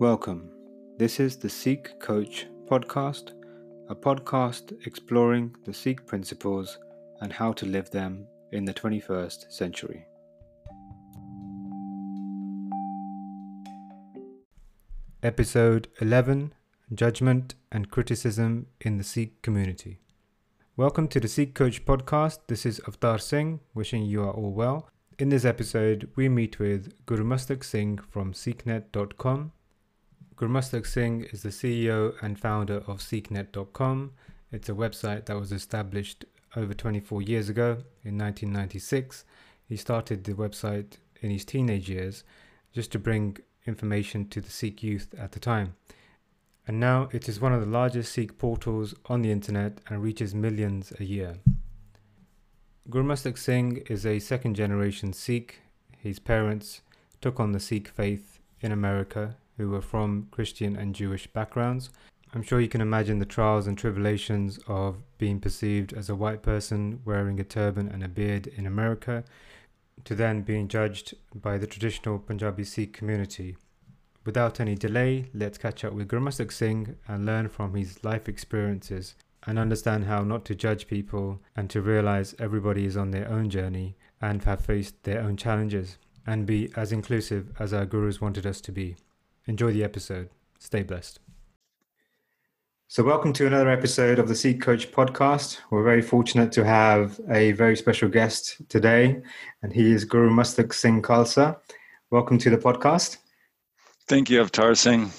Welcome. This is the Sikh Coach podcast, a podcast exploring the Sikh principles and how to live them in the 21st century. Episode 11 Judgment and Criticism in the Sikh Community. Welcome to the Sikh Coach podcast. This is Avtar Singh, wishing you are all well. In this episode, we meet with Gurumustuk Singh from SikhNet.com Gurumustuk Singh is the CEO and founder of SikhNet.com. It's a website that was established over 24 years ago in 1996. He started the website in his teenage years just to bring information to the Sikh youth at the time. And now it is one of the largest Sikh portals on the internet and reaches millions a year. Gurumustuk Singh is a second generation Sikh. His parents took on the Sikh faith in America who were from Christian and Jewish backgrounds. I'm sure you can imagine the trials and tribulations of being perceived as a white person wearing a turban and a beard in America, to then being judged by the traditional Punjabi Sikh community. Without any delay, let's catch up with Gurumustuk Singh and learn from his life experiences and understand how not to judge people and to realize everybody is on their own journey and have faced their own challenges and be as inclusive as our gurus wanted us to be. Enjoy the episode. Stay blessed. So, welcome to another episode of the Sikh Coach podcast. We're very fortunate to have a very special guest today, and he is Gurumustuk Singh Khalsa. Welcome to the podcast. Thank you, Avtar Singh.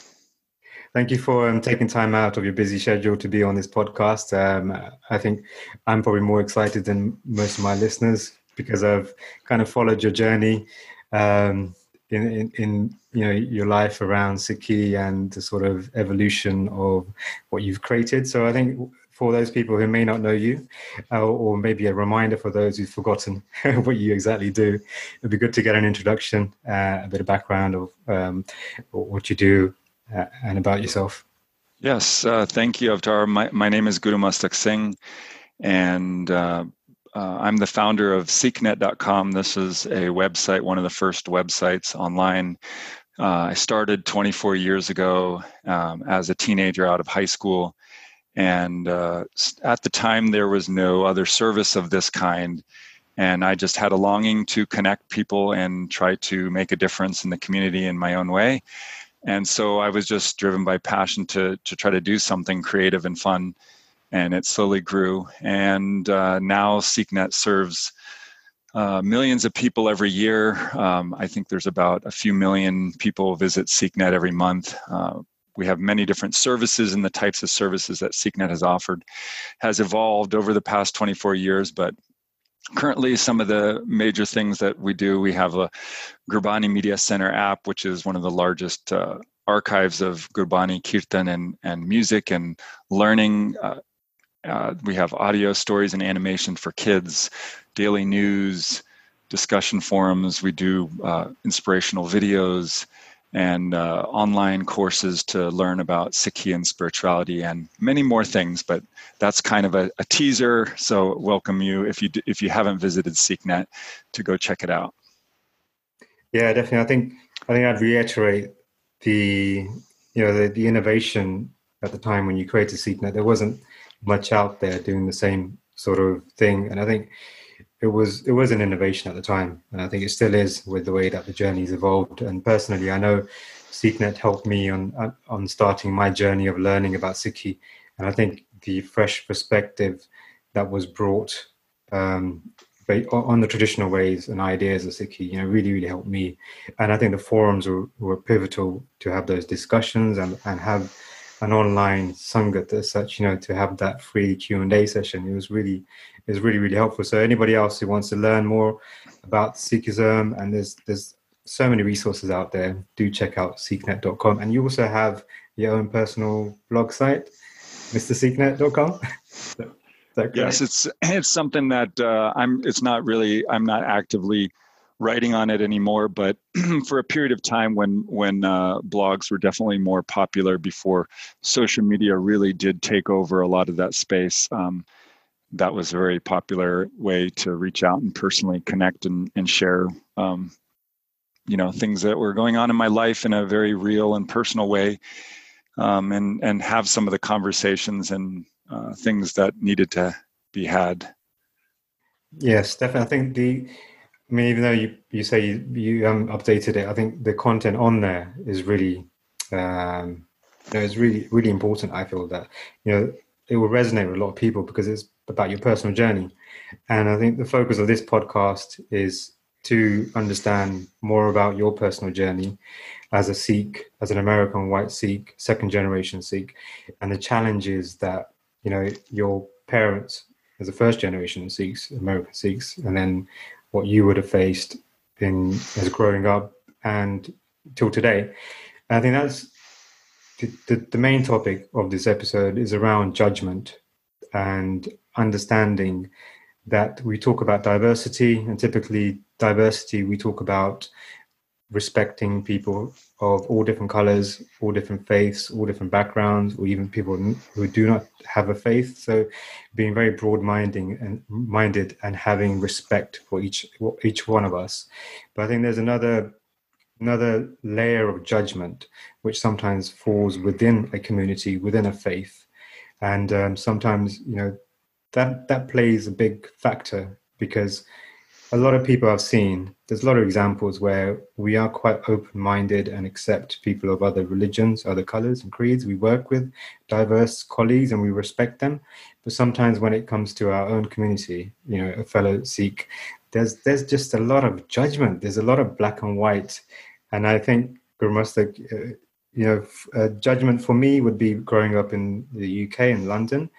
Thank you for um, taking time out of your busy schedule to be on this podcast. Um, I think I'm probably more excited than most of my listeners because I've kind of followed your journey um, in, in, in you know your life around Sikhi and the sort of evolution of what you've created. So I think for those people who may not know you, uh, or maybe a reminder for those who've forgotten what you exactly do, it'd be good to get an introduction, uh, a bit of background of um, what you do, uh, and about yourself. Yes, uh, thank you, Avtar. My, my name is Gurumustuk Singh, and uh, I'm the founder of sikhnet.com. This is a website, one of the first websites online. Uh, I started 24 years ago um, as a teenager out of high school. And uh, at the time, there was no other service of this kind. And I just had a longing to connect people and try to make a difference in the community in my own way. And so I was just driven by passion to, to try to do something creative and fun and it slowly grew. And uh, now SikhNet serves uh, millions of people every year. Um, I think there's about a few million people visit SikhNet every month. Uh, we have many different services, and the types of services that SikhNet has offered has evolved over the past 24 years. But currently, some of the major things that we do, we have a Gurbani Media Center app, which is one of the largest uh, archives of Gurbani Kirtan and, and music and learning uh, uh, we have audio stories and animation for kids, daily news, discussion forums. We do uh, inspirational videos and uh, online courses to learn about Sikhi and spirituality and many more things. But that's kind of a, a teaser. So welcome you if you if you haven't visited SikhNet to go check it out. Yeah, definitely. I think I think I'd reiterate the you know the, the innovation at the time when you created SikhNet. There wasn't much out there doing the same sort of thing. And I think it was it was an innovation at the time, and I think it still is with the way that the journey's evolved. And personally, I know SikhNet helped me on on starting my journey of learning about Sikhi, and I think the fresh perspective that was brought um, on the traditional ways and ideas of Sikhi, you know, really, really helped me. And I think the forums were, were pivotal to have those discussions and, and have an online sangat as such, you know, to have that free Q and A session. It was really, it was really, really helpful. So anybody else who wants to learn more about Sikhism, and there's there's so many resources out there, do check out sikhnet.com. And you also have your own personal blog site, mrsikhnet.com. yes, it's it's something that uh, I'm. It's not really. I'm not actively writing on it anymore, but for a period of time when when uh, blogs were definitely more popular before social media really did take over a lot of that space, um, that was a very popular way to reach out and personally connect and, and share um, you know things that were going on in my life in a very real and personal way um, and and have some of the conversations and uh, things that needed to be had. Yes definitely. I think the i mean even though you you say you, you um, updated it i think the content on there is really um you know, it's really really important i feel that you know it will resonate with a lot of people because it's about your personal journey. And i think the focus of this podcast is to understand more about your personal journey as a Sikh, as an American white Sikh, second generation Sikh, and the challenges that you know your parents, as a first generation Sikhs, American Sikhs, and then what you would have faced in as growing up and till today. And I think that's the, the, the main topic of this episode is around judgment and understanding that we talk about diversity, and typically diversity we talk about respecting people of all different colors, all different faiths, all different backgrounds, or even people who do not have a faith. So, being very broad-minded and minded and having respect for each each one of us. But I think there's another another layer of judgment which sometimes falls within a community, within a faith, and um, sometimes you know that that plays a big factor because a lot of people I've seen, there's a lot of examples where we are quite open minded and accept people of other religions, other colors and creeds. We work with diverse colleagues and we respect them. But sometimes when it comes to our own community, you know, a fellow Sikh, there's there's just a lot of judgment. There's a lot of black and white. And I think Gurumustuk, uh, you know, uh, judgment for me would be growing up in the UK in London,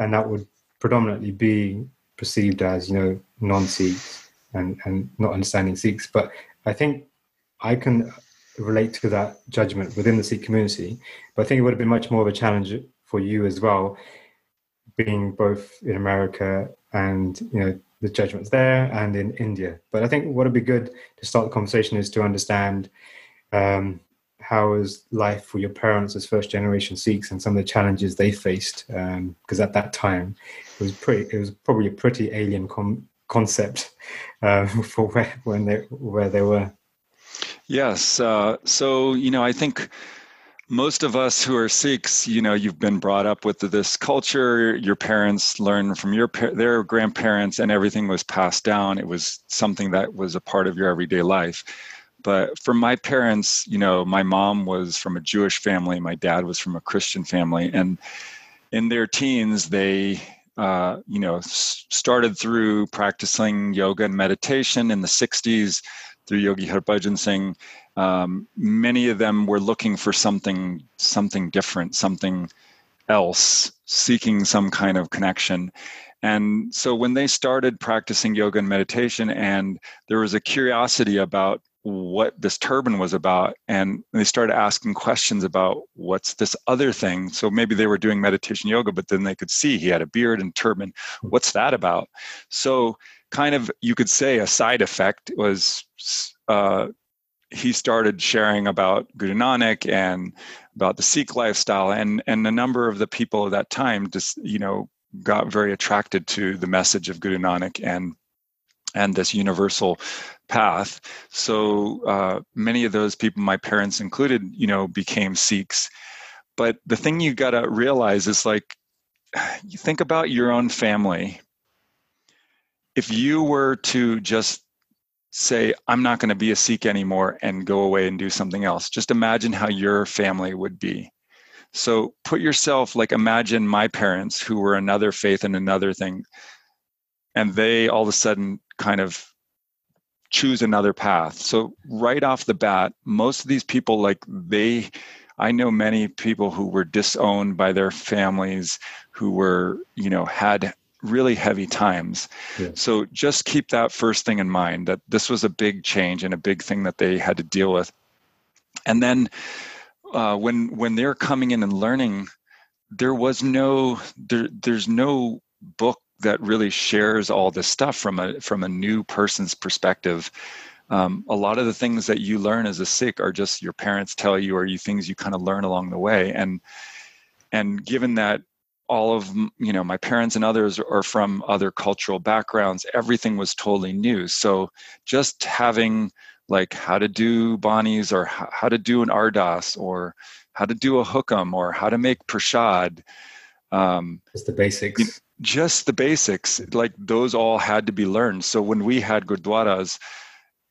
and that would predominantly be perceived as, you know, non-Sikhs and, and not understanding Sikhs. But I think I can relate to that judgment within the Sikh community. But I think it would have been much more of a challenge for you as well, being both in America and you know the judgments there and in India. But I think what would be good to start the conversation is to understand um, how is life for your parents as first generation Sikhs and some of the challenges they faced because um, at that time it was pretty it was probably a pretty alien com- concept uh, for where when they where they were. Yes. Uh, so you know, I think most of us who are Sikhs, you know, you've been brought up with this culture. Your parents learned from your their grandparents, and everything was passed down. It was something that was a part of your everyday life. But for my parents, you know, my mom was from a Jewish family, my dad was from a Christian family, and in their teens, they uh, you know, started through practicing yoga and meditation in the 60s through Yogi Harbhajan Singh. Um, many of them were looking for something, something different, something else, seeking some kind of connection. And so when they started practicing yoga and meditation, and there was a curiosity about what this turban was about and they started asking questions about what's this other thing. So maybe they were doing meditation yoga but then they could see he had a beard and turban. What's that about? So kind of you could say a side effect was uh, he started sharing about Guru Nanak and about the Sikh lifestyle and and a number of the people at that time just you know got very attracted to the message of Guru Nanak and and this universal path. So uh, many of those people, my parents included, you know, became Sikhs. But the thing you got to realize is like, you think about your own family. If you were to just say, I'm not going to be a Sikh anymore and go away and do something else, just imagine how your family would be. So put yourself like imagine my parents who were another faith and another thing, and they all of a sudden kind of choose another path. So right off the bat, most of these people like they I know many people who were disowned by their families who were, you know, had really heavy times. Yeah. So just keep that first thing in mind that this was a big change and a big thing that they had to deal with. And then uh, when when they're coming in and learning, there was no there there's no book that really shares all this stuff from a from a new person's perspective. Um, a lot of the things that you learn as a Sikh are just your parents tell you, or you things you kind of learn along the way. And and given that all of you know my parents and others are from other cultural backgrounds, everything was totally new. So just having like how to do banis or how to do an ardas or how to do a hukam or how to make prashad. Um, just the basics. Just the basics. Like those all had to be learned. So when we had gurdwaras,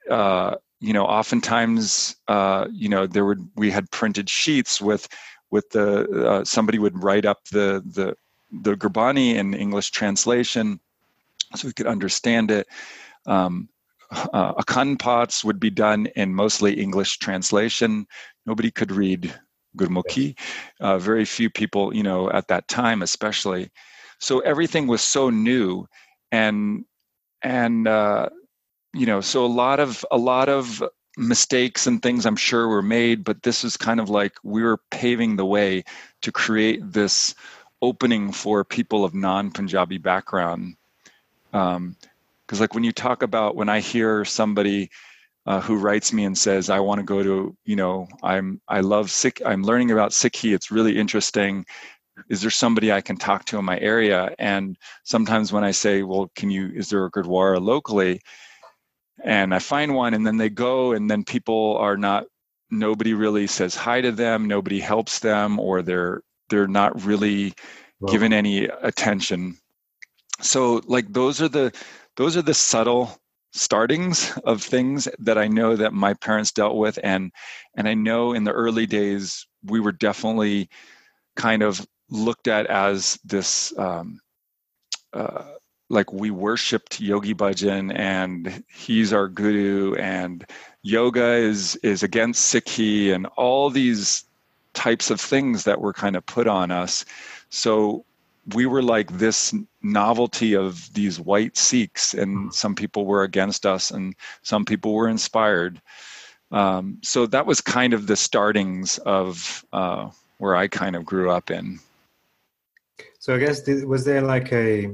uh, you know, oftentimes, uh, you know, there would we had printed sheets with with the uh, somebody would write up the the the Gurbani in English translation, so we could understand it. Um, uh, Akhand paths would be done in mostly English translation. Nobody could read Gurmukhi. Uh, very few people, you know, at that time, especially. So everything was so new, and and uh, you know, so a lot of a lot of mistakes and things I'm sure were made, but this is kind of like we were paving the way to create this opening for people of non-Punjabi background. Because, um, like when you talk about when I hear somebody uh, who writes me and says, "I want to go to," you know, I'm I love Sikh. I'm learning about Sikhi. It's really interesting. Is there somebody I can talk to in my area? And sometimes when I say, "Well, can you?" Is there a Gurdwara locally? And I find one, and then they go, and then people are not. Nobody really says hi to them. Nobody helps them, or they're they're not really given any attention. So, like those are the those are the subtle startings of things that I know that my parents dealt with and and I know in the early days we were definitely kind of looked at as this um, uh, like we worshipped Yogi Bhajan and he's our guru and yoga is is against Sikhi and all these types of things that were kind of put on us. So we were like this novelty of these white Sikhs, and mm-hmm. some people were against us, and some people were inspired. Um, so that was kind of the startings of uh, where I kind of grew up in. So I guess was there like a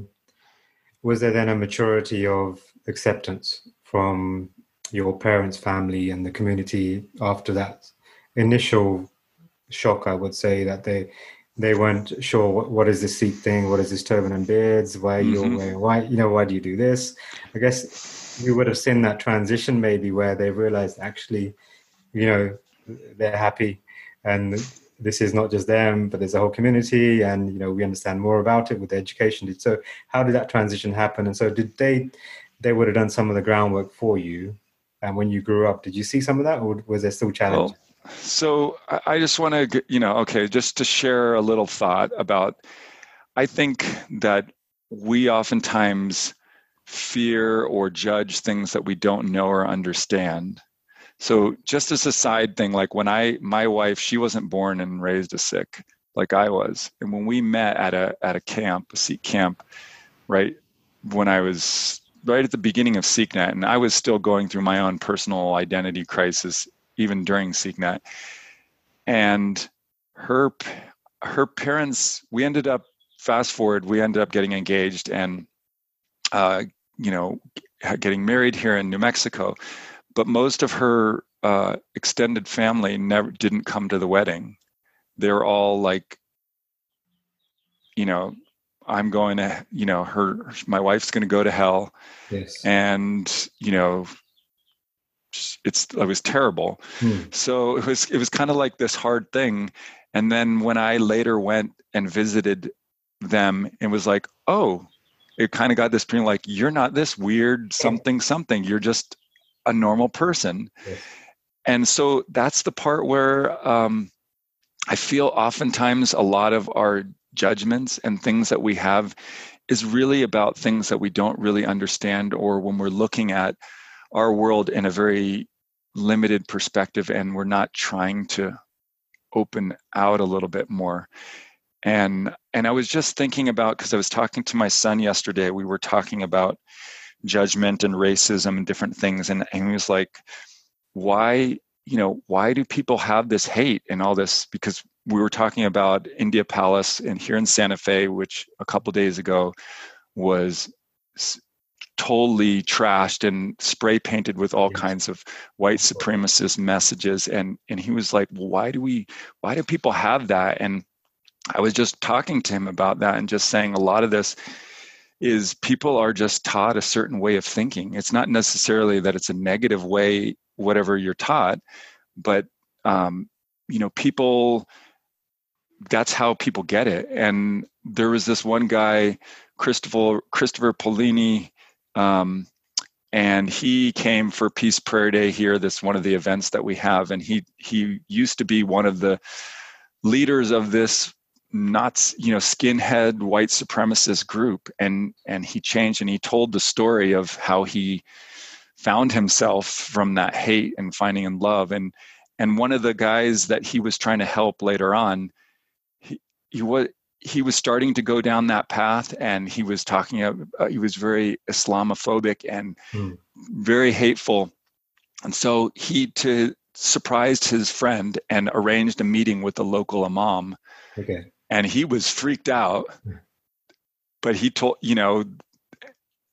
was there then a maturity of acceptance from your parents' family and the community after that initial shock? I would say that they they weren't sure what, what is this Sikh thing, what is this turban and beards, why you mm-hmm. why you know why do you do this? I guess you would have seen that transition maybe where they realized actually, you know, they're happy and this is not just them, but there's a whole community, and you know we understand more about it with the education. So how did that transition happen? And so did they? They would have done some of the groundwork for you, and when you grew up, did you see some of that, or was there still challenges? Well, oh, so I just want to, you know, okay, just to share a little thought about, I think that we oftentimes fear or judge things that we don't know or understand. So just as a side thing, like when I, my wife, she wasn't born and raised a Sikh like I was. And when we met at a, at a camp, a Sikh camp, right, when I was right at the beginning of SikhNet, and I was still going through my own personal identity crisis even during SikhNet. And her her parents, we ended up fast forward, we ended up getting engaged and uh, you know getting married here in New Mexico. But most of her uh, extended family never didn't come to the wedding. They're all like, you know, I'm going to, you know, her, my wife's going to go to hell. Yes. And, you know, it's it was terrible. Hmm. So it was it was kind of like this hard thing. And then when I later went and visited them, it was like, oh, it kind of got this feeling like you're not this weird something something. You're just a normal person. Yes. And so that's the part where um, I feel oftentimes a lot of our judgments and things that we have is really about things that we don't really understand, or when we're looking at our world in a very limited perspective and we're not trying to open out a little bit more and and i was just thinking about because i was talking to my son yesterday we were talking about judgment and racism and different things. And, and he was like why you know why do people have this hate and all this? Because we were talking about india palace and here in santa fe which a couple days ago was totally trashed and spray painted with all yes. kinds of white supremacist messages. And and he was like why do we why do people have that? And i was just talking to him about that and just saying a lot of this is people are just taught a certain way of thinking. It's not necessarily that it's a negative way, whatever you're taught, but um, you know, people. That's how people get it. And there was this one guy, Christopher Christopher Paolini, um, and he came for Peace Prayer Day here. This one of the events that we have, and he he used to be one of the leaders of this not you know skinhead white supremacist group. And and he changed and he told the story of how he found himself from that hate and finding in love. And and one of the guys that he was trying to help later on he, he was he was starting to go down that path and he was talking about uh, he was very islamophobic and mm. very hateful. And so he to surprised his friend and arranged a meeting with the local imam. Okay and he was freaked out. But he told you know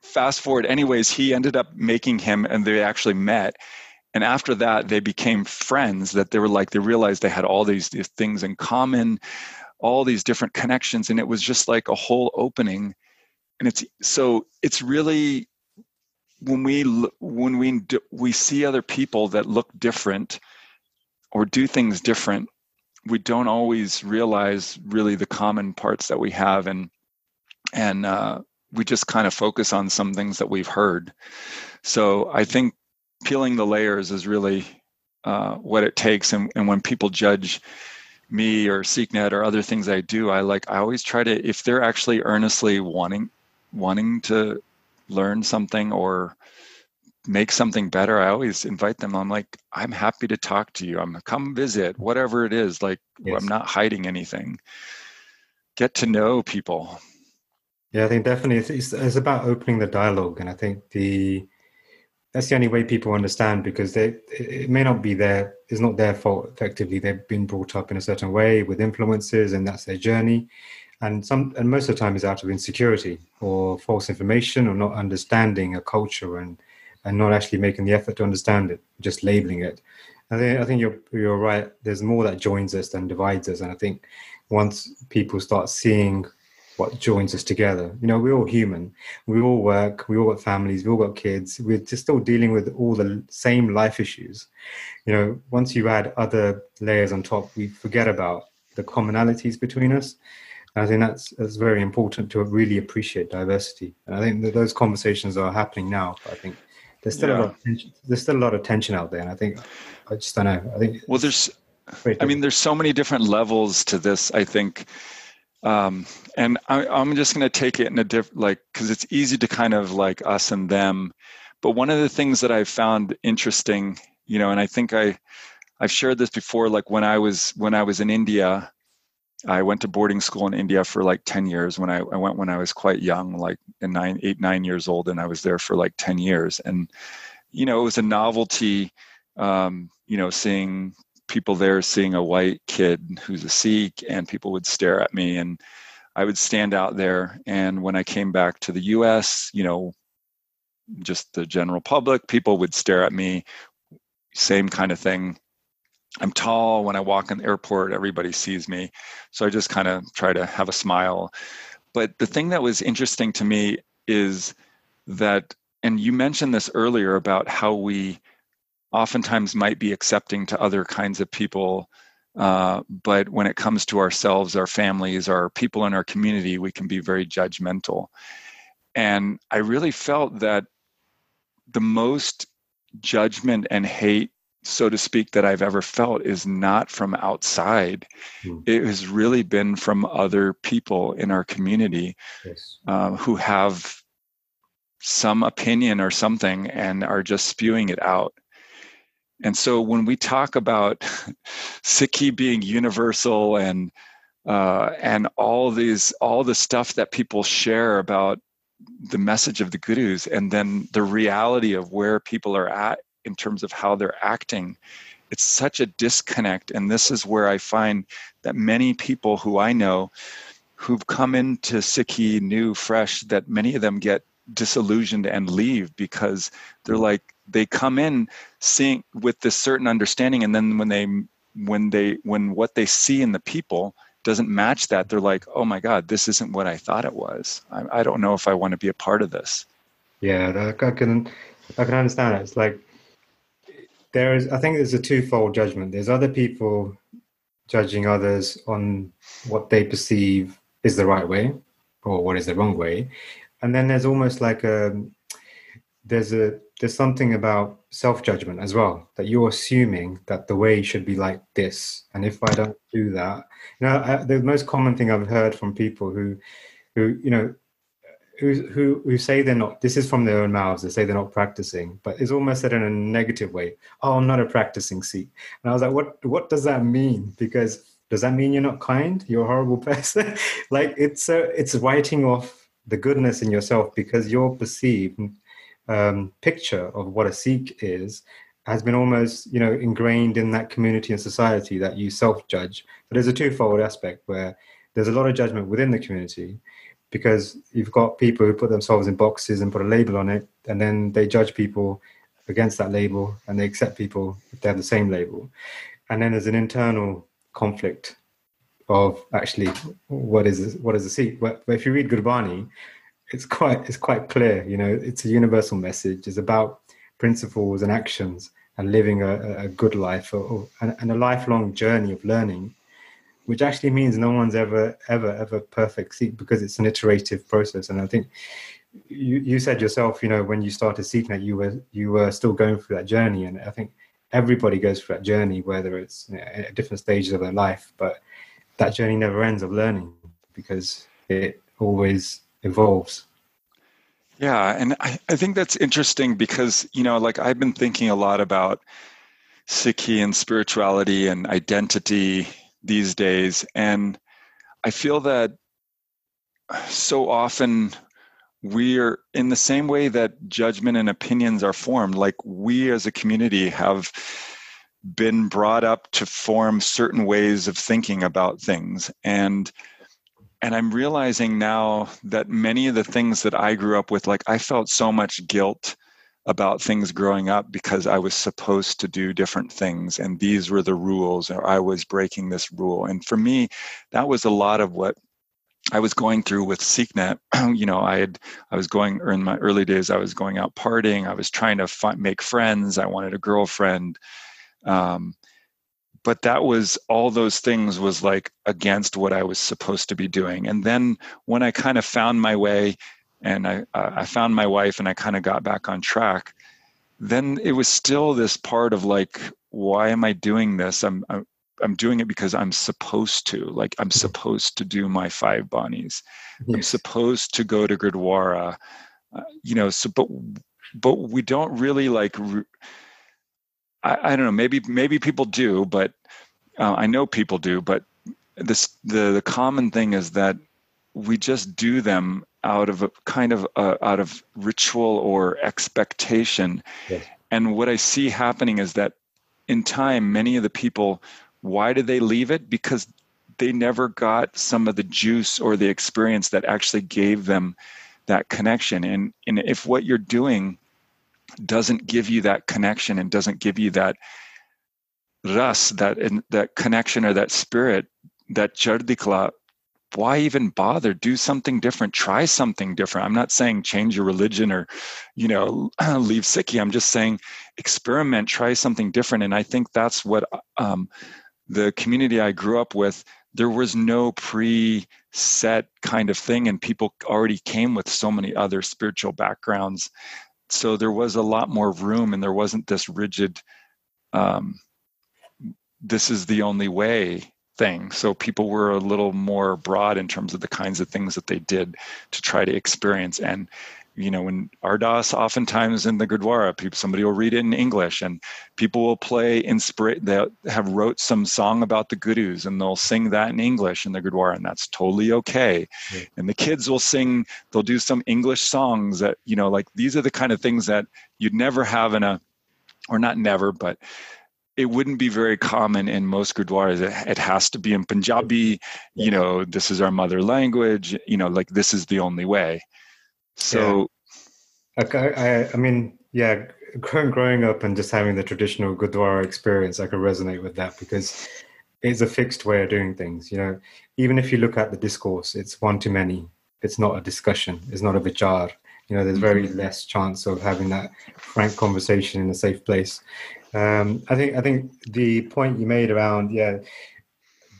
fast forward anyways he ended up making him and they actually met. And after that they became friends that they were like they realized they had all these, these things in common all these different connections and it was just like a whole opening. And it's so it's really when we when we we see other people that look different or do things different we don't always realize really the common parts that we have and and uh, we just kind of focus on some things that we've heard. So i think peeling the layers is really uh, what it takes and, and when people judge me or SikhNet or other things I do, I like I always try to if they're actually earnestly wanting wanting to learn something or make something better, I always invite them. I'm like, I'm happy to talk to you. I'm come visit, whatever it is. Like yes. I'm not hiding anything. Get to know people. Yeah, I think definitely it's, it's, it's about opening the dialogue, and I think the that's the only way people understand because they it may not be their it's not their fault effectively they've been brought up in a certain way with influences and that's their journey and some and most of the time is out of insecurity or false information or not understanding a culture and and not actually making the effort to understand it just labeling it I think, I think you're you're right there's more that joins us than divides us and I think once people start seeing what joins us together. You know, we're all human. We all work. We all got families. We all got kids. We're just still dealing with all the same life issues. You know, once you add other layers on top, we forget about the commonalities between us. And I think that's that's very important to really appreciate diversity. And I think that those conversations are happening now. I think there's still yeah. a lot of tension, there's still a lot of tension out there, and I think I just don't know. I think well, there's. I mean, there's so many different levels to this. I think um, and I, am just going to take it in a different like because it's easy to kind of like us and them but one of the things that i've found interesting you know and i think i i've shared this before like when i was when i was in india i went to boarding school in india for like 10 years when i, I went when i was quite young like in nine eight nine years old and i was there for like 10 years and you know it was a novelty um, you know seeing people there seeing a white kid who's a Sikh, and people would stare at me, and I would stand out there. And when I came back to the U.S., you know, just the general public, people would stare at me. Same kind of thing. I'm tall. When I walk in the airport, everybody sees me. So I just kind of try to have a smile. But the thing that was interesting to me is that, and you mentioned this earlier about how we oftentimes might be accepting to other kinds of people uh, but when it comes to ourselves our families our people in our community we can be very judgmental and i really felt that the most judgment and hate so to speak that i've ever felt is not from outside mm. it has really been from other people in our community yes. uh, who have some opinion or something and are just spewing it out and so when we talk about Sikhi being universal and uh, and all these all the stuff that people share about the message of the gurus and then the reality of where people are at in terms of how they're acting it's such a disconnect and this is where i find that many people who i know who've come into sikhi new fresh that many of them get disillusioned and leave because they're like they come in seeing with this certain understanding and then when they when they when what they see in the people doesn't match that, they're like, oh my God, this isn't what I thought it was. I, I don't know if I want to be a part of this. Yeah, I can, I can understand it. It's like there is. I think there's a twofold judgment. There's other people judging others on what they perceive is the right way or what is the wrong way, and then there's almost like a there's a there's something about self judgment as well that you're assuming that the way should be like this, and if I don't do that, you the most common thing I've heard from people who who you know who who who say they're not this is from their own mouths they say they're not practicing but it's almost said in a negative way oh i'm not a practicing sikh. And i was like what what does that mean? Because does that mean you're not kind? You're a horrible person? Like it's uh, it's writing off the goodness in yourself because your perceived um, picture of what a sikh is has been almost you know ingrained in that community and society that you self judge but there's a twofold aspect where there's a lot of judgment within the community because you've got people who put themselves in boxes and put a label on it, and then they judge people against that label, and they accept people if they have the same label, and then there's an internal conflict of actually what is what is a Sikh. But if you read Gurbani, it's quite it's quite clear. You know, it's a universal message. It's about principles and actions and living a, a good life or, or, and a lifelong journey of learning which actually means no one's ever ever ever perfect because it's an iterative process. And i think you, you said yourself you know when you started that you were you were still going through that journey. And i think everybody goes through that journey whether it's you know, at different stages of their life but that journey never ends of learning because it always evolves. Yeah and I, I think that's interesting because you know like i've been thinking a lot about Sikhi and spirituality and identity these days. And I feel that so often we're in the same way that judgment and opinions are formed, like we as a community have been brought up to form certain ways of thinking about things. And and I'm realizing now that many of the things that I grew up with, like I felt so much guilt about things growing up because I was supposed to do different things and these were the rules or I was breaking this rule. And for me, that was a lot of what I was going through with SikhNet. you know, I had I was going in my early days. I was going out partying. I was trying to find, make friends. I wanted a girlfriend, um, but that was all those things was like against what I was supposed to be doing. And then when I kind of found my way and I, I found my wife and I kind of got back on track, then it was still this part of like, why am I doing this? I'm, I'm, I'm doing it because I'm supposed to. Like, I'm supposed to do my five banis. Yes. I'm supposed to go to Gurdwara. Uh, you know, so, but, but we don't really like, I, I don't know, maybe, maybe people do, but uh, I know people do, but this, the, the common thing is that we just do them out of a kind of uh, out of ritual or expectation. Yes. and what i see happening is that in time many of the people why did they leave it? Because they never got some of the juice or the experience that actually gave them that connection. And and if what you're doing doesn't give you that connection and doesn't give you that ras that that connection or that spirit that chardi kala why even bother? Do something different. Try something different. I'm not saying change your religion or you know leave sikhi i'm just saying experiment try something different. And i think that's what um, the community i grew up with there was no pre-set kind of thing and people already came with so many other spiritual backgrounds. So there was a lot more room and there wasn't this rigid um, this is the only way thing. So people were a little more broad in terms of the kinds of things that they did to try to experience. And you know, in Ardas, oftentimes in the Gurdwara, people somebody will read it in English, and people will play inspire. They have wrote some song about the gurus, and they'll sing that in English in the Gurdwara, and that's totally okay. And the kids will sing. They'll do some English songs that you know, like these are the kind of things that you'd never have in a, or not never, but it wouldn't be very common in most gurdwaras. It, has to be in Punjabi. You know, this is our mother language. You know, like this is the only way. So, yeah. I, I mean, yeah, growing up and just having the traditional gurdwara experience, I could resonate with that because it's a fixed way of doing things. You know, even if you look at the discourse, it's one too many. It's not a discussion. It's not a vichar. You know, there's very mm-hmm. less chance of having that frank conversation in a safe place. Um, I think I think the point you made around yeah,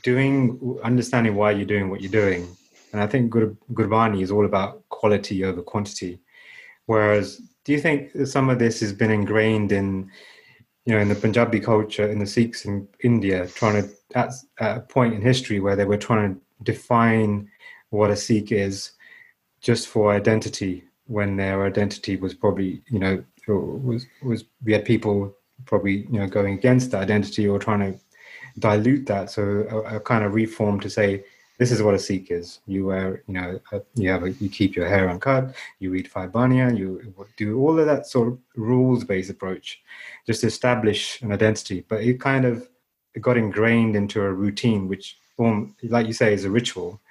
doing understanding why you're doing what you're doing, and I think Gur- Gurbani is all about quality over quantity. Whereas, do you think some of this has been ingrained in you know, in the Punjabi culture, in the Sikhs in India, trying to at, at a point in history where they were trying to define what a Sikh is just for identity, when their identity was probably, you know, was was we had people probably you know going against the identity or trying to dilute that. So a, a kind of reform to say this is what a Sikh is. You wear, you know, you have a, you keep your hair uncut. You read five banya. You do all of that sort of rules-based approach, just to establish an identity. But it kind of it got ingrained into a routine, which, form, like you say, is a ritual.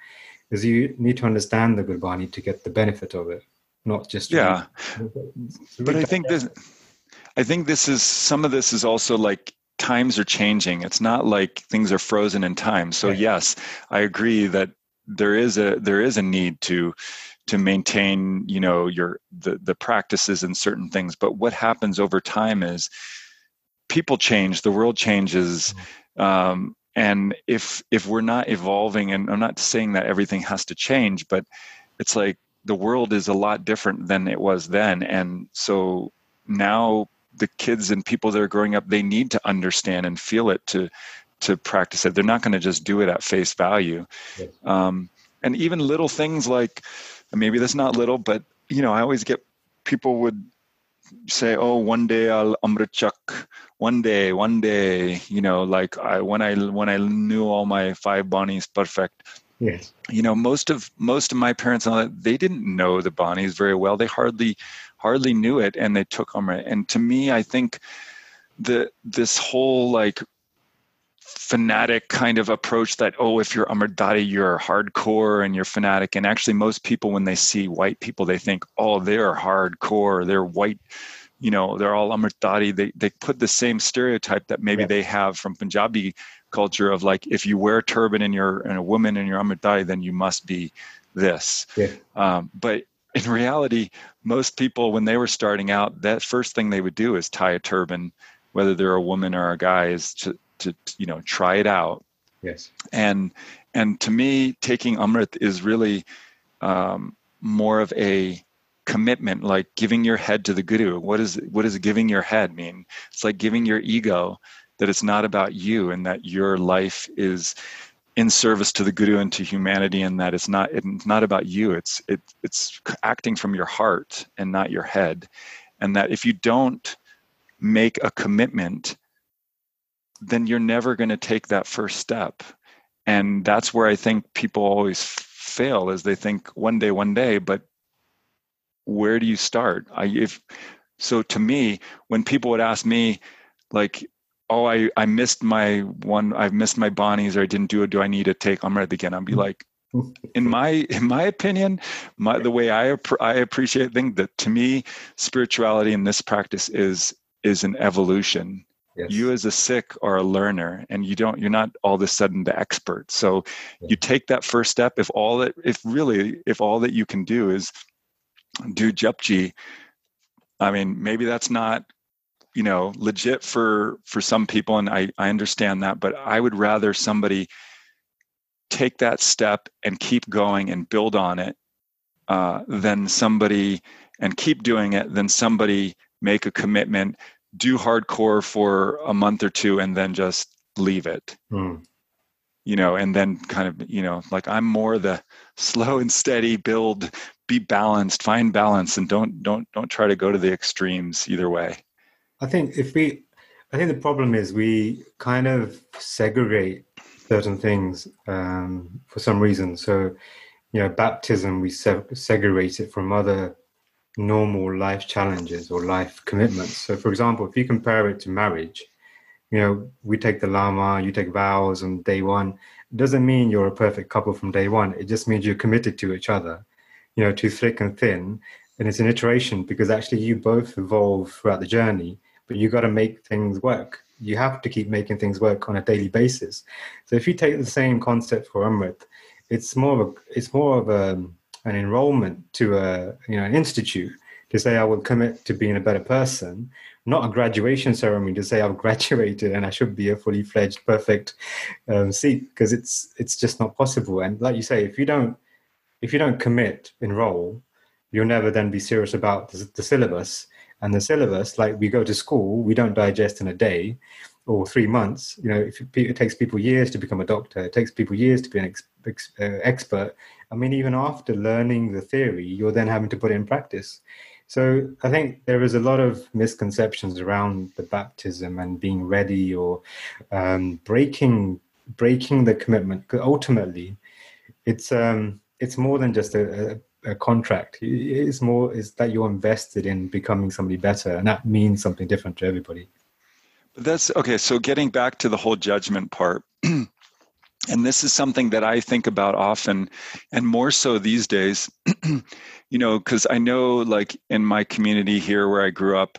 Is you need to understand the Gurbani to get the benefit of it, not just yeah. But I think this, I think this is some of this is also like times are changing. It's not like things are frozen in time. So yes, I agree that there is a there is a need to to maintain you know your the the practices and certain things but what happens over time is people change the world changes mm-hmm. um, and if if we're not evolving and i'm not saying that everything has to change but it's like the world is a lot different than it was then and so now the kids and people that are growing up they need to understand and feel it to to practice it. They're not going to just do it at face value. Yes. um, and even little things like maybe that's not little but you know i always get people would say oh one day i'll amrit one day one day you know like i when i when i knew all my five banis perfect. Yes. You know most of most of my parents all that they didn't know the banis very well. They hardly hardly knew it and they took Amrit. And to me, I think the this whole like fanatic kind of approach that oh if you're Amritdhari you're hardcore and you're fanatic and actually most people when they see white people they think oh they're hardcore they're white you know they're all Amritdhari they they put the same stereotype that maybe yeah. they have from Punjabi culture of like if you wear a turban and you're and a woman and you're Amritdhari then you must be this yeah. um, but in reality, most people, when they were starting out, that first thing they would do is tie a turban, whether they're a woman or a guy, is to, to you know, try it out. Yes. And and to me, taking Amrit is really um, more of a commitment, like giving your head to the Guru. What is what does giving your head mean? It's like giving your ego that it's not about you and that your life is in service to the guru and to humanity and that it's not it's not about you. It's it, it's acting from your heart and not your head. And that if you don't make a commitment then you're never going to take that first step. And that's where i think people always fail is they think one day one day but where do you start? I if so to me when people would ask me like oh, I, I missed my one, I've missed my banis or I didn't do it. Do I need to take Amrit again? I'd be mm-hmm. like, in my in my opinion, my the way I I appreciate things that to me, spirituality in this practice is is an evolution. Yes. You as a Sikh are a learner, and you don't you're not all of a sudden the expert. So yeah. you take that first step. If all that if really if all that you can do is do Japji, I mean maybe that's not you know legit for for some people and i i understand that but i would rather somebody take that step and keep going and build on it uh, than somebody and keep doing it than somebody make a commitment do hardcore for a month or two and then just leave it mm. you know and then kind of you know like i'm more the slow and steady build be balanced find balance and don't don't don't try to go to the extremes either way I think if we, I think the problem is we kind of segregate certain things um, for some reason. So, you know, baptism, we se- segregate it from other normal life challenges or life commitments. So, for example, if you compare it to marriage, you know, we take the lama, you take vows on day one. It doesn't mean you're a perfect couple from day one. It just means you're committed to each other, you know, to thick and thin. And it's an iteration because actually you both evolve throughout the journey but you got to make things work. You have to keep making things work on a daily basis. So if you take the same concept for Amrit, it's more of a, it's more of a, an enrollment to a you know an institute to say I will commit to being a better person, not a graduation ceremony to say I've graduated and I should be a fully fledged, perfect um, Sikh because it's it's just not possible. And like you say, if you don't if you don't commit, enroll, you'll never then be serious about the, the syllabus. And the syllabus, like we go to school, we don't digest in a day or three months. You know, it, it takes people years to become a doctor, it takes people years to be an ex, ex, uh, expert. I mean, even after learning the theory, you're then having to put it in practice. So I think there is a lot of misconceptions around the baptism and being ready or um, breaking breaking the commitment. Ultimately, it's um, it's more than just a, a, contract. It's more is that you're invested in becoming somebody better, and that means something different to everybody. But That's okay. So getting back to the whole judgment part. and this is something that I think about often, and more so these days. you know, because I know, like in my community here where I grew up,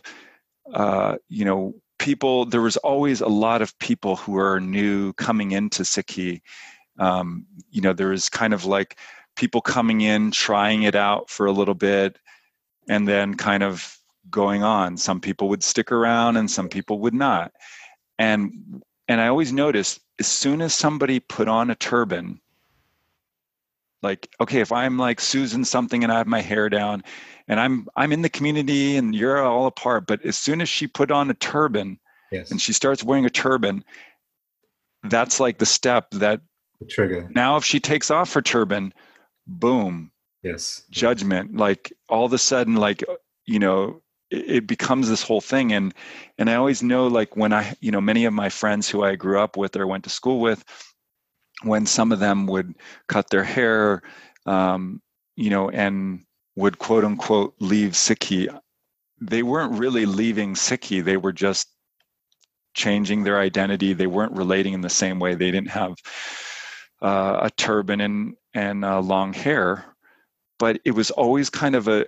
uh, you know, people. There was always a lot of people who are new coming into Sikhi. Um, you know, there was kind of like people coming in, trying it out for a little bit, and then kind of going on. Some people would stick around, and some people would not. And and I always noticed as soon as somebody put on a turban, like okay, if I'm like Susan something and I have my hair down, and I'm I'm in the community and you're all apart, but as soon as she put on a turban, yes. and she starts wearing a turban, that's like the step that the trigger. Now, if she takes off her turban, boom, yes, judgment. Like all of a sudden, like you know, it becomes this whole thing. And and i always know like when i you know many of my friends who i grew up with or went to school with when some of them would cut their hair um, you know and would quote unquote leave sikhi they weren't really leaving sikhi. They were just changing their identity. They weren't relating in the same way. They didn't have uh, a turban. And and uh, long hair but it was always kind of a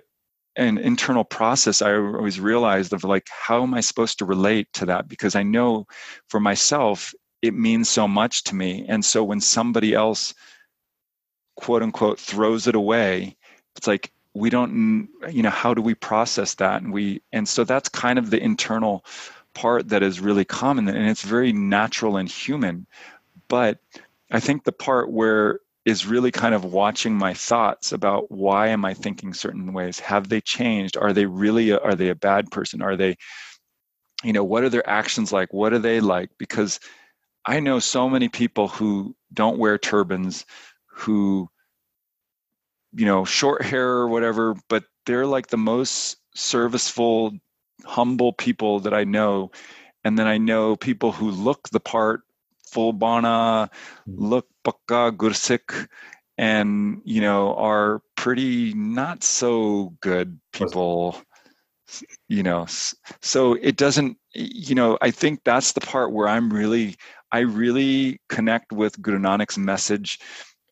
an internal process i always realized of like how am i supposed to relate to that? Because i know for myself it means so much to me. And so when somebody else quote unquote throws it away it's like we don't you know how do we process that? And we and so that's kind of the internal part that is really common and it's very natural and human. But i think the part where is really kind of watching my thoughts about why am i thinking certain ways? Have they changed? Are they really a, are they a bad person? Are they you know what are their actions like? What are they like? Because i know so many people who don't wear turbans who you know short hair or whatever but they're like the most serviceful humble people that i know. And then i know people who look the part full bana hmm. look Pakka Gursikh and you know are pretty not so good people you know so it doesn't you know i think that's the part where i'm really i really connect with guru nanak's message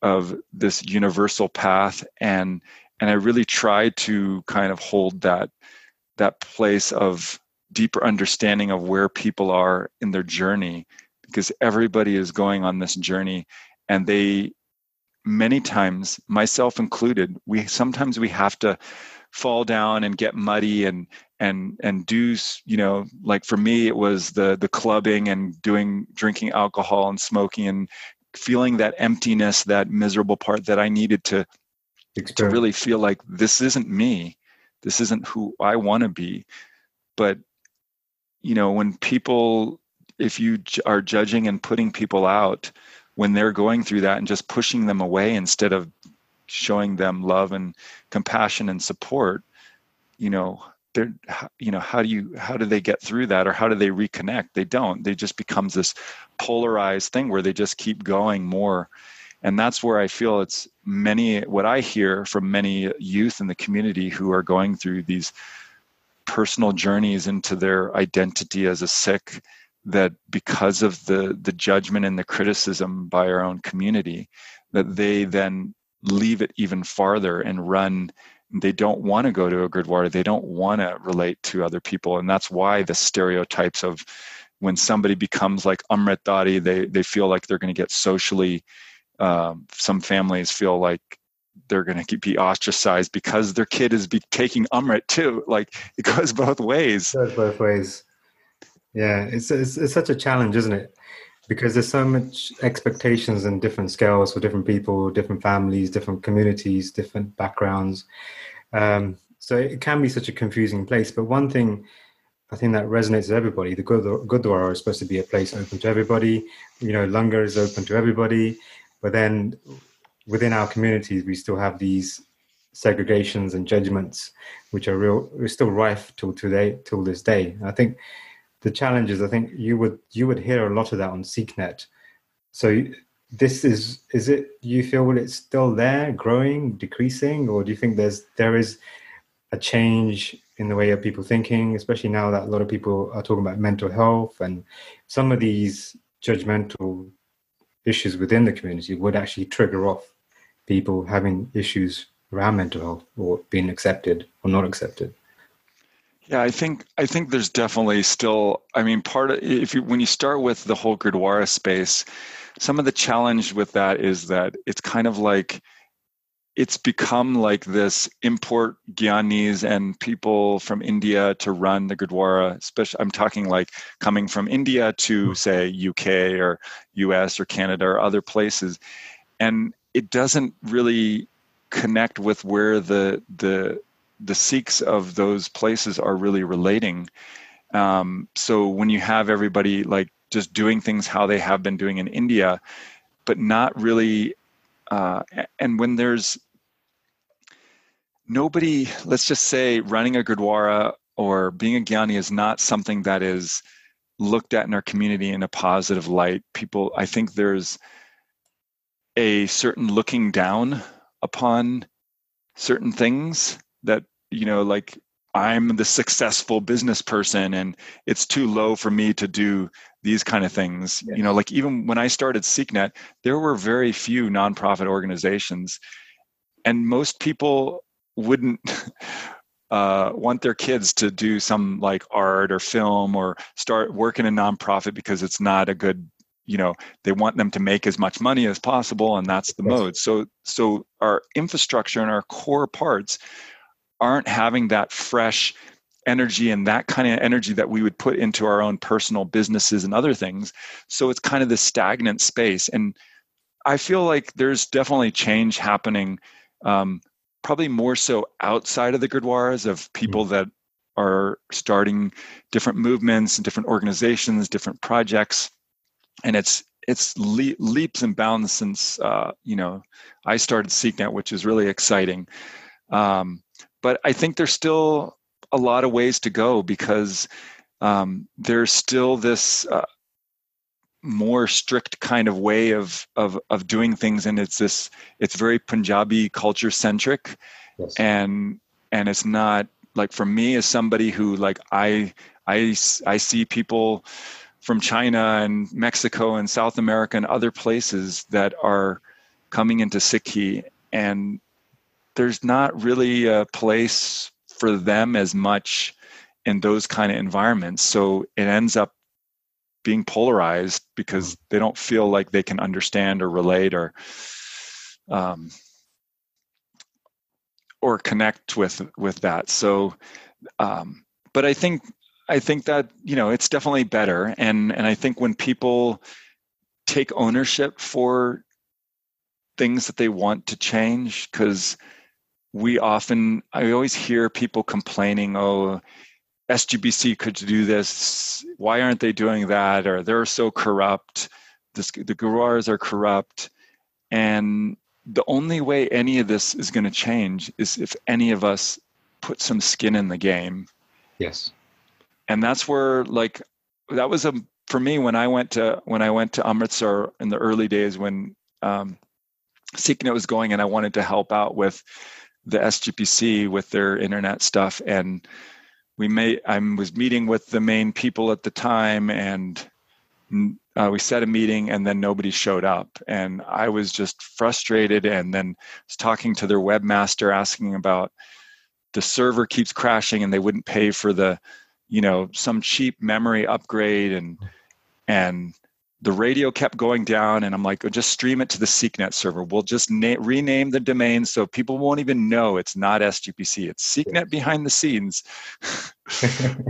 of this universal path and and i really try to kind of hold that that place of deeper understanding of where people are in their journey because everybody is going on this journey and they many times myself included we sometimes we have to fall down and get muddy and and and do you know like for me it was the the clubbing and doing drinking alcohol and smoking and feeling that emptiness that miserable part that i needed to to really feel like this isn't me. This isn't who i want to be. But you know when people if you are judging and putting people out when they're going through that and just pushing them away instead of showing them love and compassion and support you know they're you know how do you how do they get through that or how do they reconnect? They don't. They just becomes this polarized thing where they just keep going more. And that's where i feel it's many what i hear from many youth in the community who are going through these personal journeys into their identity as a sikh that because of the the judgment and the criticism by our own community that they then leave it even farther and run. They don't want to go to a gurdwara. They don't want to relate to other people. And that's why the stereotypes of when somebody becomes like amritdhari they they feel like they're going to get socially um, some families feel like they're going to be ostracized because their kid is be taking amrit too. Like it goes both ways. It goes both ways yeah it's, it's it's such a challenge isn't it because there's so much expectations and different scales for different people, different families, different communities, different backgrounds. Um, so it can be such a confusing place. But one thing I think that resonates with everybody: the Gurdwara is supposed to be a place open to everybody. You know, Langar is open to everybody. But then within our communities, we still have these segregations and judgments, which are real, are still rife till today, till this day. I think the challenges. I think you would you would hear a lot of that on SikhNet. So this is is it? You feel it's still there, growing, decreasing, or do you think there's there is a change in the way of people thinking, especially now that a lot of people are talking about mental health and some of these judgmental issues within the community would actually trigger off people having issues around mental health or being accepted or not accepted. Yeah, I think I think there's definitely still. I mean, part of if you when you start with the whole Gurdwara space, some of the challenge with that is that it's kind of like it's become like this import Gyanis and people from India to run the Gurdwara. Especially, I'm talking like coming from India to hmm. say UK or US or Canada or other places, and it doesn't really connect with where the the the Sikhs of those places are really relating. Um, so when you have everybody like just doing things how they have been doing in India, but not really, uh, and when there's nobody, let's just say running a Gurdwara or being a Gyani is not something that is looked at in our community in a positive light. People, I think there's a certain looking down upon certain things that you know like i'm the successful business person and it's too low for me to do these kind of things. You know like even when i started SikhNet there were very few nonprofit organizations and most people wouldn't uh, want their kids to do some like art or film or start working in a nonprofit because it's not a good you know they want them to make as much money as possible and that's the mode. So so our infrastructure and our core parts aren't having that fresh energy and that kind of energy that we would put into our own personal businesses and other things. So it's kind of this stagnant space. And I feel like there's definitely change happening, um, probably more so outside of the Gurdwaras of people mm-hmm. that are starting different movements and different organizations, different projects. And it's it's le- leaps and bounds since uh, you know I started SikhNet, which is really exciting. Um, but I think there's still a lot of ways to go because um, there's still this uh, more strict kind of way of, of of doing things, and it's this it's very Punjabi culture centric, yes. and and it's not like for me as somebody who like I I I see people from China and Mexico and South America and other places that are coming into Sikhi and there's not really a place for them as much in those kind of environments. So it ends up being polarized because they don't feel like they can understand or relate or um, or connect with with that. So, um, but I think I think that you know it's definitely better, and and I think when people take ownership for things that they want to change, because we often i always hear people complaining oh SGPC could do this. Why aren't they doing that? Or they're so corrupt. This, the gurus are corrupt. And the only way any of this is going to change is if any of us put some skin in the game. Yes. And that's where like that was a for me when i went to when i went to amritsar in the early days when um, SikhNet was going and i wanted to help out with the SGPC with their internet stuff, and we may I was meeting with the main people at the time, and uh, we set a meeting, and then nobody showed up, and I was just frustrated, and then was talking to their webmaster asking about the server keeps crashing and they wouldn't pay for the you know some cheap memory upgrade and and the radio kept going down and i'm like oh, just stream it to the SikhNet server. We'll just na- rename the domain so people won't even know it's not sgpc it's SikhNet behind the scenes.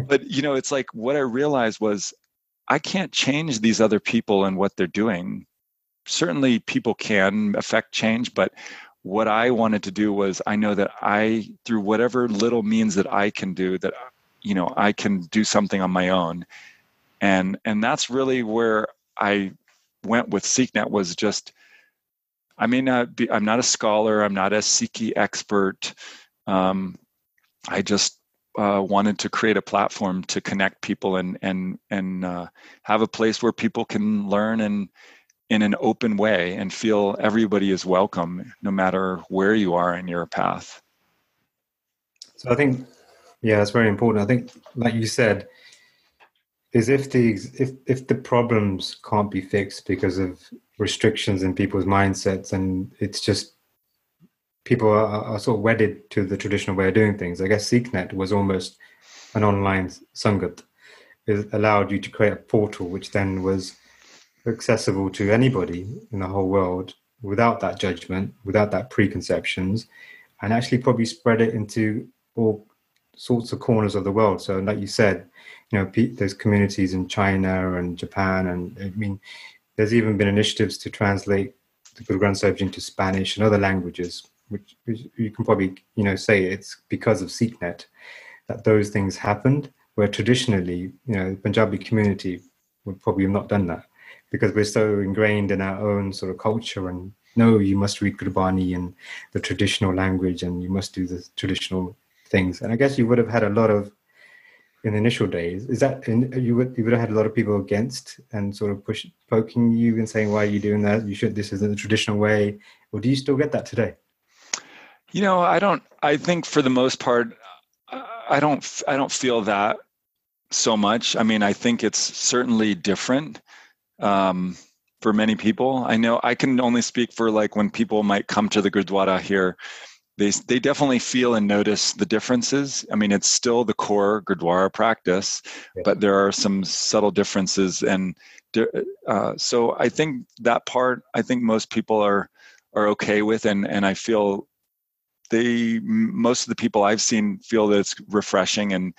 But you know it's like what i realized was i can't change these other people and what they're doing. Certainly people can affect change but what i wanted to do was i know that i through whatever little means that i can do that you know i can do something on my own. And and that's really where I went with SikhNet was just I may not be I'm not a scholar, I'm not a Sikhi expert. Um, I just uh, wanted to create a platform to connect people and and and uh, have a place where people can learn and in an open way and feel everybody is welcome no matter where you are in your path. So I think yeah, that's very important. I think like you said, is if the if if the problems can't be fixed because of restrictions in people's mindsets and it's just people are, are, sort of wedded to the traditional way of doing things. I guess SikhNet was almost an online sangat. It allowed you to create a portal which then was accessible to anybody in the whole world without that judgment, without that preconceptions, and actually probably spread it into all sorts of corners of the world. So, like you said, you know, there's communities in China and Japan, and I mean, there's even been initiatives to translate the Guru Granth Sahib into Spanish and other languages, which, you can probably, you know, say it's because of SikhNet that those things happened. Where traditionally, you know, the Punjabi community would probably have not done that because we're so ingrained in our own sort of culture and no, you must read Gurbani in the traditional language and you must do the traditional things. And I guess you would have had a lot of in the initial days. Is that in, you would you would have had a lot of people against and sort of push poking you and saying why are you doing that? You should this isn't the traditional way. Or do you still get that today? You know, I don't. I think for the most part, I don't. I don't feel that so much. I mean, I think it's certainly different. Um, for many people. I know I can only speak for like when people might come to the Gurdwara here they they definitely feel and notice the differences. I mean, it's still the core Gurdwara practice, yeah. but there are some subtle differences, and uh, so I think that part I think most people are are okay with, and and I feel they most of the people I've seen feel that it's refreshing and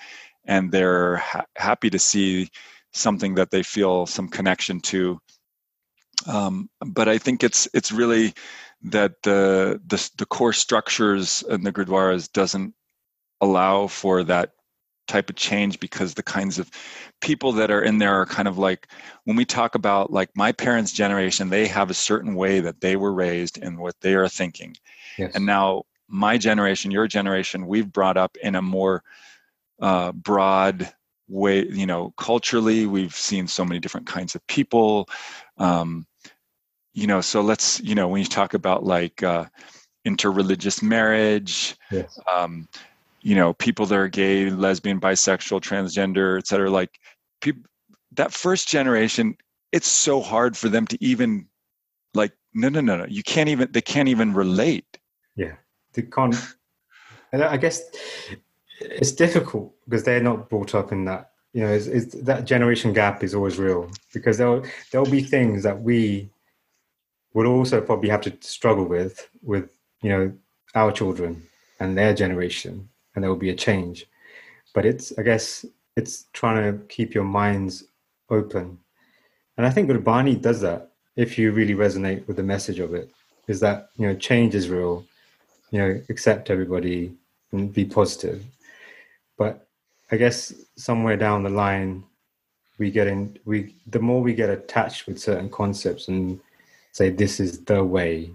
and they're ha- happy to see something that they feel some connection to. Um, but I think it's it's really that the, the, the core structures and the gurdwaras doesn't allow for that type of change because the kinds of people that are in there are kind of like when we talk about like my parents generation they have a certain way that they were raised and what they are thinking yes. and now my generation your generation we've brought up in a more uh, broad way you know culturally we've seen so many different kinds of people um, you know so let's you know when you talk about like uh, interreligious marriage yes. um, you know people that are gay lesbian bisexual transgender etc like people that first generation it's so hard for them to even like no no no no you can't even they can't even relate yeah they can't and i guess it's difficult because they're not brought up in that you know it's, it's, that generation gap is always real because there'll there'll be things that we will also probably have to struggle with with you know our children and their generation and there will be a change. But it's i guess it's trying to keep your minds open. And i think Gurbani does that if you really resonate with the message of it is that you know change is real. You know accept everybody and be positive. But i guess somewhere down the line we get in we the more we get attached with certain concepts and say this is the way.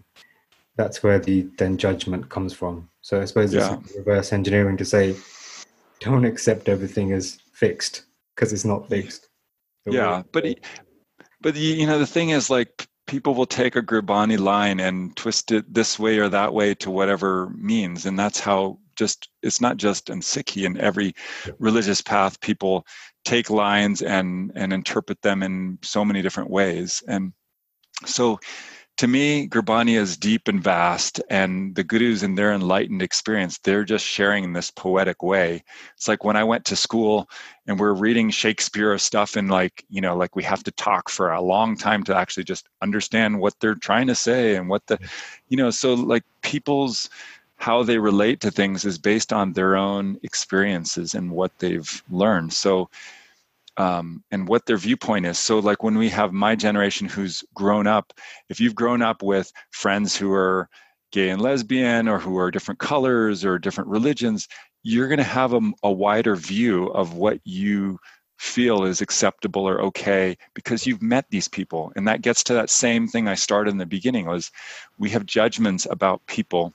That's where the then judgment comes from. So i suppose yeah. it's reverse engineering to say don't accept everything as fixed because it's not fixed. Yeah but but you know the thing is like people will take a Gurbani line and twist it this way or that way to whatever means and that's how just it's not just in Sikhi in every religious path people take lines and and interpret them in so many different ways and so to me, Gurbani is deep and vast, and the gurus in their enlightened experience, they're just sharing in this poetic way. It's like when I went to school and we're reading Shakespeare stuff, and like, you know, like we have to talk for a long time to actually just understand what they're trying to say and what the, you know, so like people's how they relate to things is based on their own experiences and what they've learned. So, um, and what their viewpoint is. So, like when we have my generation who's grown up, if you've grown up with friends who are gay and lesbian or who are different colors or different religions, you're going to have a, a wider view of what you feel is acceptable or okay because you've met these people and that gets to that same thing i started in the beginning was we have judgments about people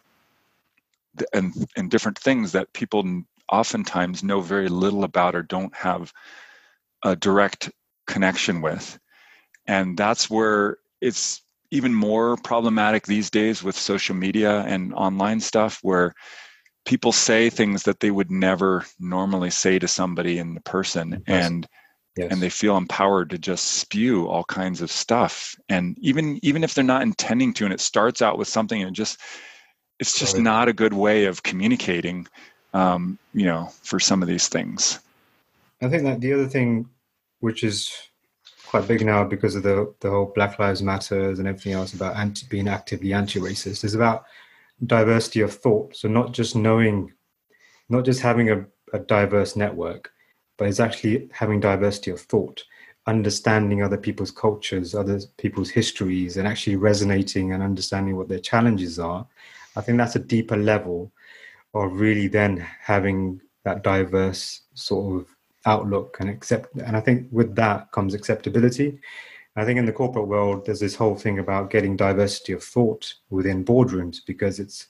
and and different things that people oftentimes know very little about or don't have a direct connection with. And that's where it's even more problematic these days with social media and online stuff where people say things that they would never normally say to somebody in the person yes. and yes. and they feel empowered to just spew all kinds of stuff and even even if they're not intending to and it starts out with something and just it's just right. not a good way of communicating um, you know for some of these things I think that the other thing, which is quite big now because of the the whole Black Lives Matters and everything else about anti, being actively anti-racist, is about diversity of thought. So not just knowing, not just having a, a diverse network, but it's actually having diversity of thought, understanding other people's cultures, other people's histories, and actually resonating and understanding what their challenges are. I think that's a deeper level of really then having that diverse sort of outlook and accept and i think with that comes acceptability. I think in the corporate world there's this whole thing about getting diversity of thought within boardrooms because it's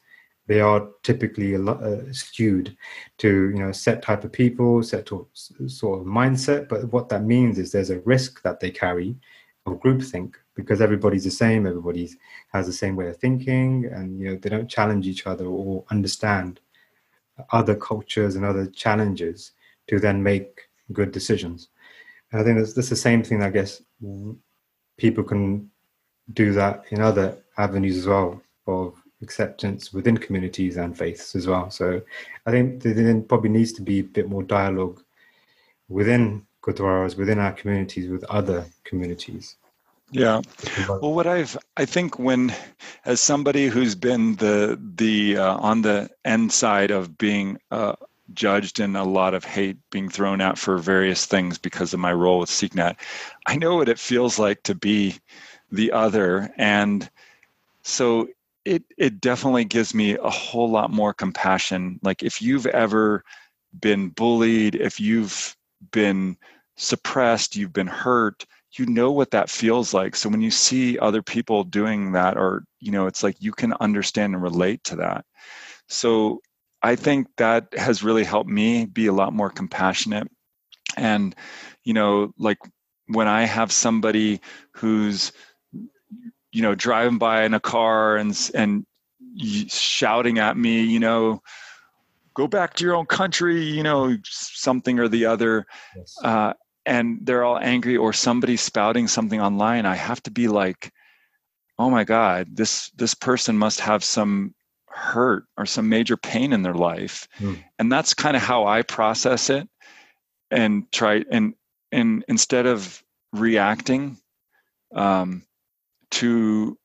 they are typically uh, skewed to you know set type of people set to, sort of mindset. But what that means is there's a risk that they carry of groupthink because everybody's the same everybody has the same way of thinking and you know they don't challenge each other or understand other cultures and other challenges to then make good decisions. And I think that's, that's the same thing. I guess people can do that in other avenues as well of acceptance within communities and faiths as well. So I think there probably needs to be a bit more dialogue within Gurdwaras, within our communities, with other communities. Yeah. Well, what I've I think when as somebody who's been the the uh, on the end side of being uh, judged and a lot of hate being thrown out for various things because of my role with SikhNet. I know what it feels like to be the other. And so it it definitely gives me a whole lot more compassion. Like if you've ever been bullied, if you've been suppressed, you've been hurt, you know what that feels like. So when you see other people doing that, or you know, it's like you can understand and relate to that. So I think that has really helped me be a lot more compassionate. And, you know, like when I have somebody who's, you know, driving by in a car and, and shouting at me, you know, go back to your own country, you know, something or the other. Yes. Uh, and they're all angry or somebody spouting something online. I have to be like, oh my God, this, this person must have some hurt or some major pain in their life mm. and that's kind of how i process it and try and and instead of reacting um, to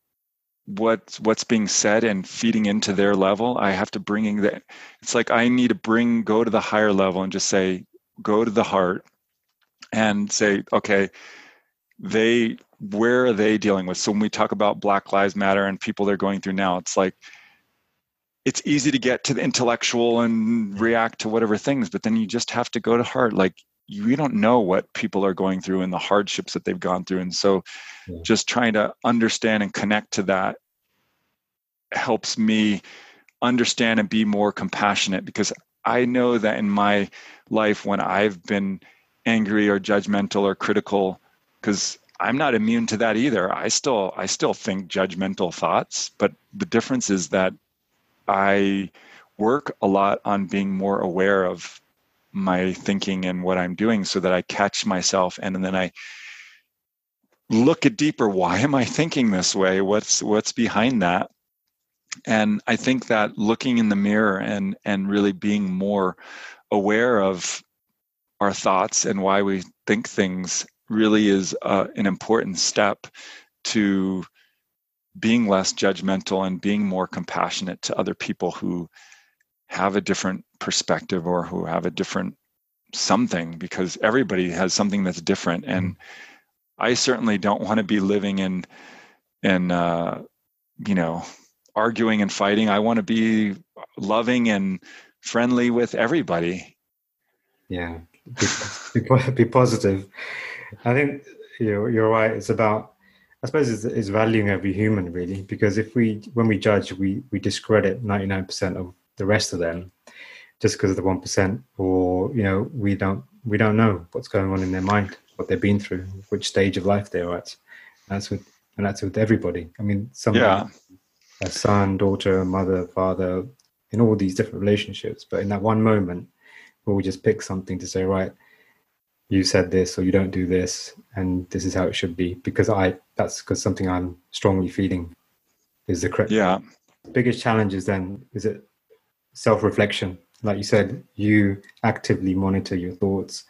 what's what's being said and feeding into their level i have to bringing that it's like i need to bring go to the higher level and just say go to the heart and say okay they where are they dealing with so when we talk about black lives matter and people they're going through now it's like it's easy to get to the intellectual and react to whatever things, but then you just have to go to heart. Like you don't know what people are going through and the hardships that they've gone through. And so yeah. just trying to understand and connect to that helps me understand and be more compassionate because I know that in my life when I've been angry or judgmental or critical, because I'm not immune to that either. I still I still think judgmental thoughts, but the difference is that I work a lot on being more aware of my thinking and what I'm doing so that I catch myself and, and then I look at deeper why am i thinking this way? What's what's behind that? And i think that looking in the mirror and and really being more aware of our thoughts and why we think things really is uh, an important step to being less judgmental and being more compassionate to other people who have a different perspective or who have a different something because everybody has something that's different. And i certainly don't want to be living in in uh, you know arguing and fighting. I want to be loving and friendly with everybody. Yeah be, be, be positive. I think you know, you're right. It's about I suppose it's, it's, valuing every human really, because if we, when we judge, we we discredit ninety nine percent of the rest of them, just because of the one percent, or you know, we don't we don't know what's going on in their mind, what they've been through, which stage of life they're at. That's with and that's with everybody. I mean, some yeah. a son, daughter, mother, father, in all these different relationships, but in that one moment, we'll just pick something to say, right, you said this or you don't do this and this is how it should be because i that's because something i'm strongly feeling is the correct yeah. biggest challenge is then is it self-reflection? Like you said you actively monitor your thoughts.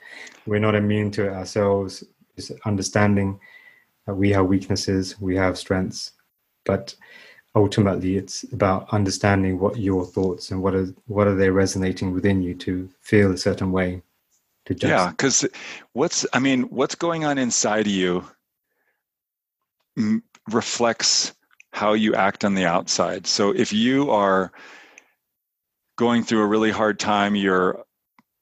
We're not immune to it ourselves. It's understanding that we have weaknesses we have strengths but ultimately it's about understanding what your thoughts and what are what are they resonating within you to feel a certain way to just yeah because what's i mean what's going on inside of you reflects how you act on the outside. So if you are going through a really hard time you're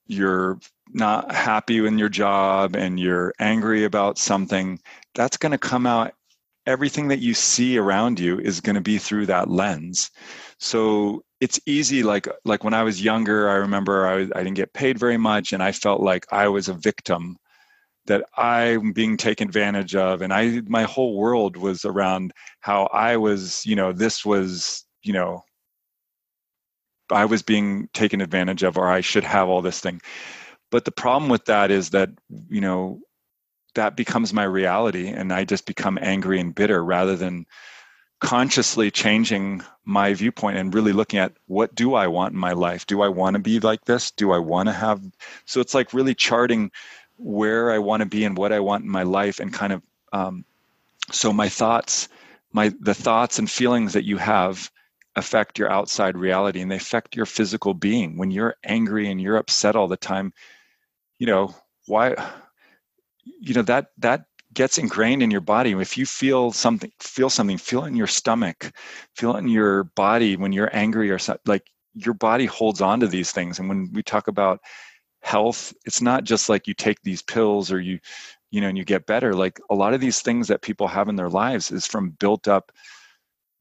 you're not happy in your job and you're angry about something that's going to come out everything that you see around you is going to be through that lens. So it's easy like like when i was younger i remember I, I didn't get paid very much and i felt like i was a victim that i'm being taken advantage of and i my whole world was around how i was you know this was you know i was being taken advantage of or i should have all this thing. But the problem with that is that you know that becomes my reality and i just become angry and bitter rather than consciously changing my viewpoint and really looking at what do I want in my life? Do I want to be like this? Do I want to have so it's like really charting where I want to be and what I want in my life and kind of um, so my thoughts my the thoughts and feelings that you have affect your outside reality and they affect your physical being when you're angry and you're upset all the time you know why you know that that gets ingrained in your body if you feel something feel something feel it in your stomach feel it in your body when you're angry or something like your body holds on to these things. And when we talk about health it's not just like you take these pills or you you know and you get better. Like a lot of these things that people have in their lives is from built up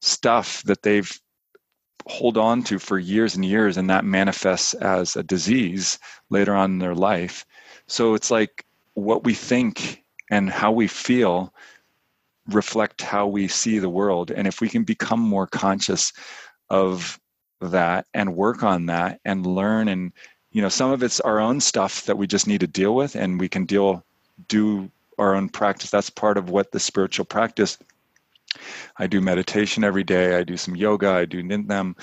stuff that they've hold on to for years and years and that manifests as a disease later on in their life. So it's like what we think and how we feel reflect how we see the world. And if we can become more conscious of that and work on that and learn and you know some of it's our own stuff that we just need to deal with and we can deal do our own practice. That's part of what the spiritual practice. I do meditation every day. I do some yoga. I do nitnem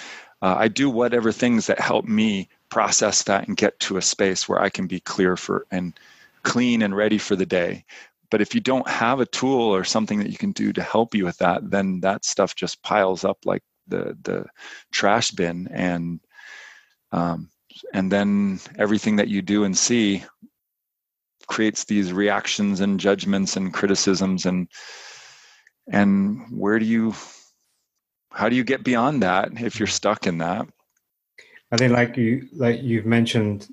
uh, i do whatever things that help me process that and get to a space where i can be clear for and clean and ready for the day but if you don't have a tool or something that you can do to help you with that then that stuff just piles up like the the trash bin. And um, and then everything that you do and see creates these reactions and judgments and criticisms. And and where do you how do you get beyond that if you're stuck in that? I think like you like you've mentioned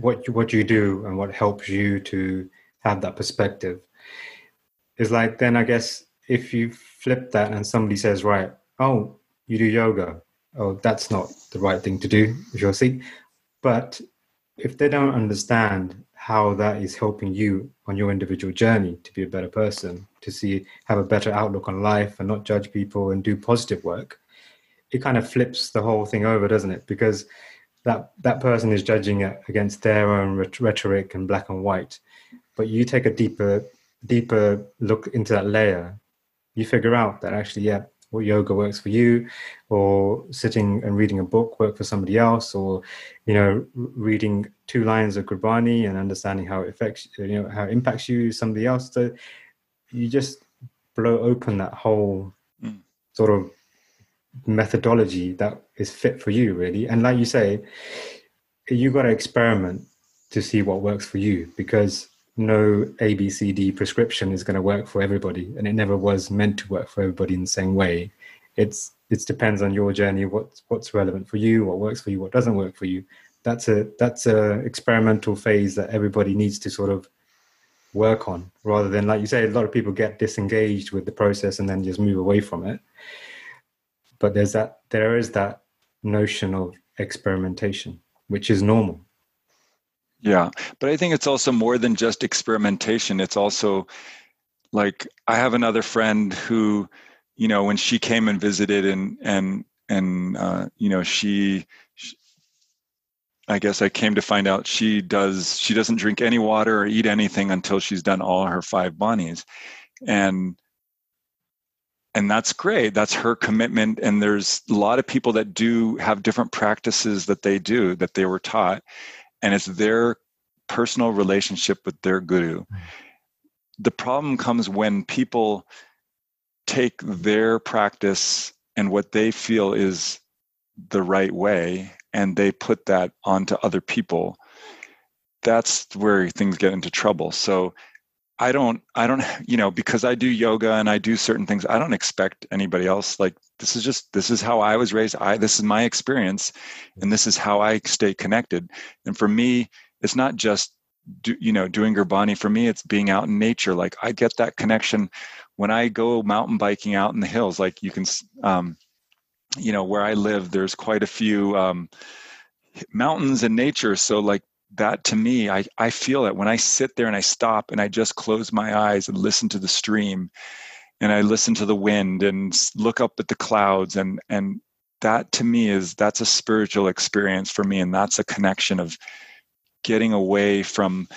what what you do and what helps you to have that perspective. It's like then I guess if you flip that and somebody says, right, oh, you do yoga. Oh, that's not the right thing to do, you'll see. But if they don't understand how that is helping you on your individual journey to be a better person, to see have a better outlook on life and not judge people and do positive work, it kind of flips the whole thing over, doesn't it? Because that that person is judging it against their own rhetoric and black and white but you take a deeper deeper look into that layer, you figure out that actually, yeah, what yoga works for you, or sitting and reading a book work for somebody else, or you know, reading two lines of Gurbani and understanding how it affects, you know, how it impacts you, somebody else. So you just blow open that whole mm. sort of methodology that is fit for you, really. And like you say, you got to experiment to see what works for you because no ABCD prescription is going to work for everybody, and it never was meant to work for everybody in the same way. It's it depends on your journey, what's what's relevant for you, what works for you, what doesn't work for you. That's a that's a experimental phase that everybody needs to sort of work on, rather than like you say, a lot of people get disengaged with the process and then just move away from it. But there's that there is that notion of experimentation, which is normal yeah, but I think it's also more than just experimentation. It's also like I have another friend who, you know, when she came and visited and and and uh, you know she, she I guess I came to find out she does she doesn't drink any water or eat anything until she's done all her five banis. And and that's great. That's her commitment. And there's a lot of people that do have different practices that they do that they were taught and it's their personal relationship with their guru. The problem comes when people take their practice and what they feel is the right way and they put that onto other people. That's where things get into trouble. So I don't, I don't, you know, because I do yoga and I do certain things, I don't expect anybody else. Like, this is just, this is how I was raised. I, this is my experience and this is how I stay connected. And for me, it's not just, do, you know, doing Gurbani. For me, it's being out in nature. Like, I get that connection when I go mountain biking out in the hills. Like, you can, um, you know, where I live, there's quite a few um, mountains and nature. So, like, that to me, I, I feel it when I sit there and I stop and I just close my eyes and listen to the stream and I listen to the wind and look up at the clouds and and that to me is that's a spiritual experience for me and that's a connection of getting away from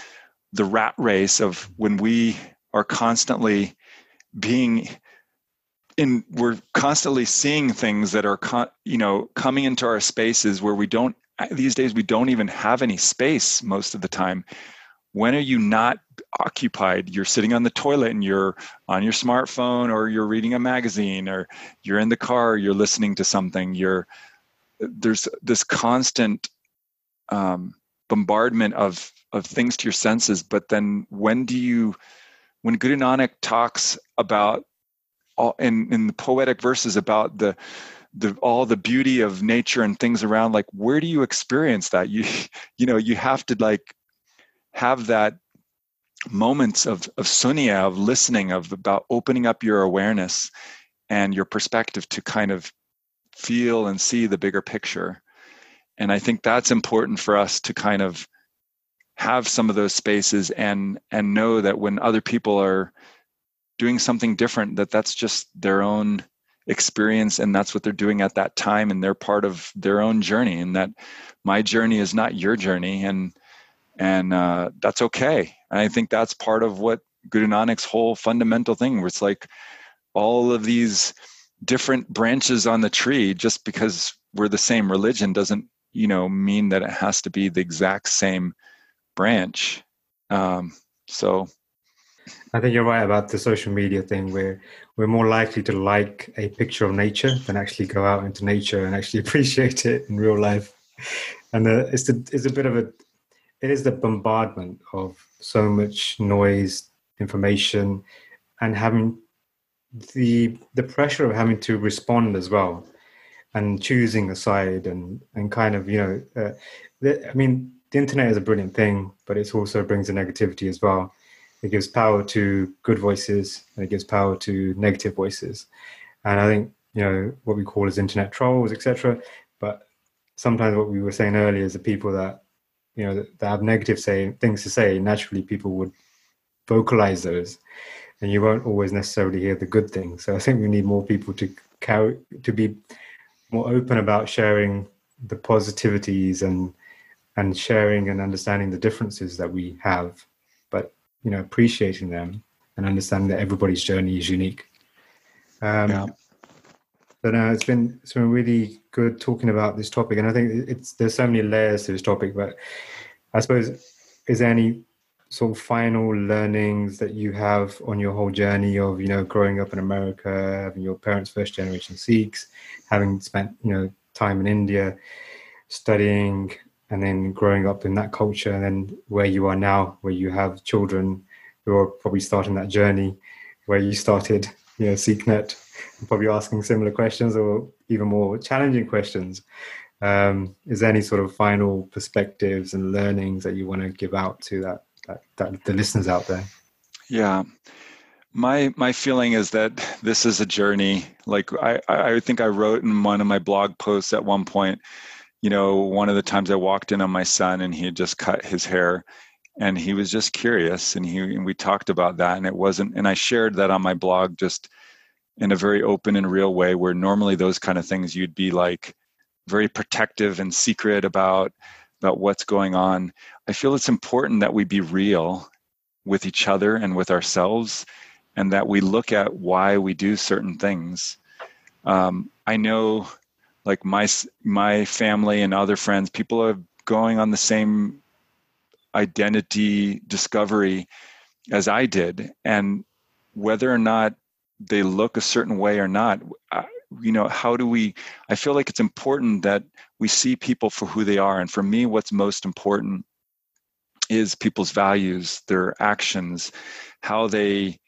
the rat race of when we are constantly being in we're constantly seeing things that are you know coming into our spaces where we don't these days we don't even have any space most of the time. When are you not occupied? You're sitting on the toilet and you're on your smartphone or you're reading a magazine or you're in the car you're listening to something. You're there's this constant um, bombardment of of things to your senses. But then when do you when nanak talks about all in in the poetic verses about the the all the beauty of nature and things around like where do you experience that? You you know you have to like have that moments of of sunya of listening of about opening up your awareness and your perspective to kind of feel and see the bigger picture. And i think that's important for us to kind of have some of those spaces and and know that when other people are doing something different that that's just their own experience and that's what they're doing at that time and they're part of their own journey and that my journey is not your journey and and uh, that's okay. And i think that's part of what guru nanak's whole fundamental thing where it's like all of these different branches on the tree just because we're the same religion doesn't you know mean that it has to be the exact same branch. Um, so I think you're right about the social media thing where we're more likely to like a picture of nature than actually go out into nature and actually appreciate it in real life. And uh, it's the, it's a bit of a it is the bombardment of so much noise, information, and having the the pressure of having to respond as well, and choosing a side and and kind of you know, uh, the, I mean, the internet is a brilliant thing, but it also brings a negativity as well it gives power to good voices and it gives power to negative voices. And I think, you know, what we call as internet trolls, etc. But sometimes what we were saying earlier is the people that, you know, that, that have negative say things to say, naturally people would vocalize those and you won't always necessarily hear the good things. So I think we need more people to carry to be more open about sharing the positivities and and sharing and understanding the differences that we have you know appreciating them and understanding that everybody's journey is unique. Um, yeah. But uh, it's been it's been really good talking about this topic, and I think it's there's so many layers to this topic. But I suppose is there any sort of final learnings that you have on your whole journey of you know growing up in America, having your parents first generation Sikhs, having spent you know time in India, studying, and then growing up in that culture, and then where you are now, where you have children who are probably starting that journey where you started, you know, SikhNet probably asking similar questions or even more challenging questions. Um, is there any sort of final perspectives and learnings that you want to give out to that, that, that the listeners out there? Yeah, my my feeling is that this is a journey. Like I I think I wrote in one of my blog posts at one point. You know, one of the times I walked in on my son and he had just cut his hair, and he was just curious and he and we talked about that and it wasn't and i shared that on my blog just in a very open and real way where normally those kind of things you'd be like very protective and secret about about what's going on. I feel it's important that we be real with each other and with ourselves and that we look at why we do certain things. Um, i know like my my family and other friends people are going on the same identity discovery as I did, and whether or not they look a certain way or not, you know, how do we? I feel like it's important that we see people for who they are, and for me, what's most important is people's values, their actions, how they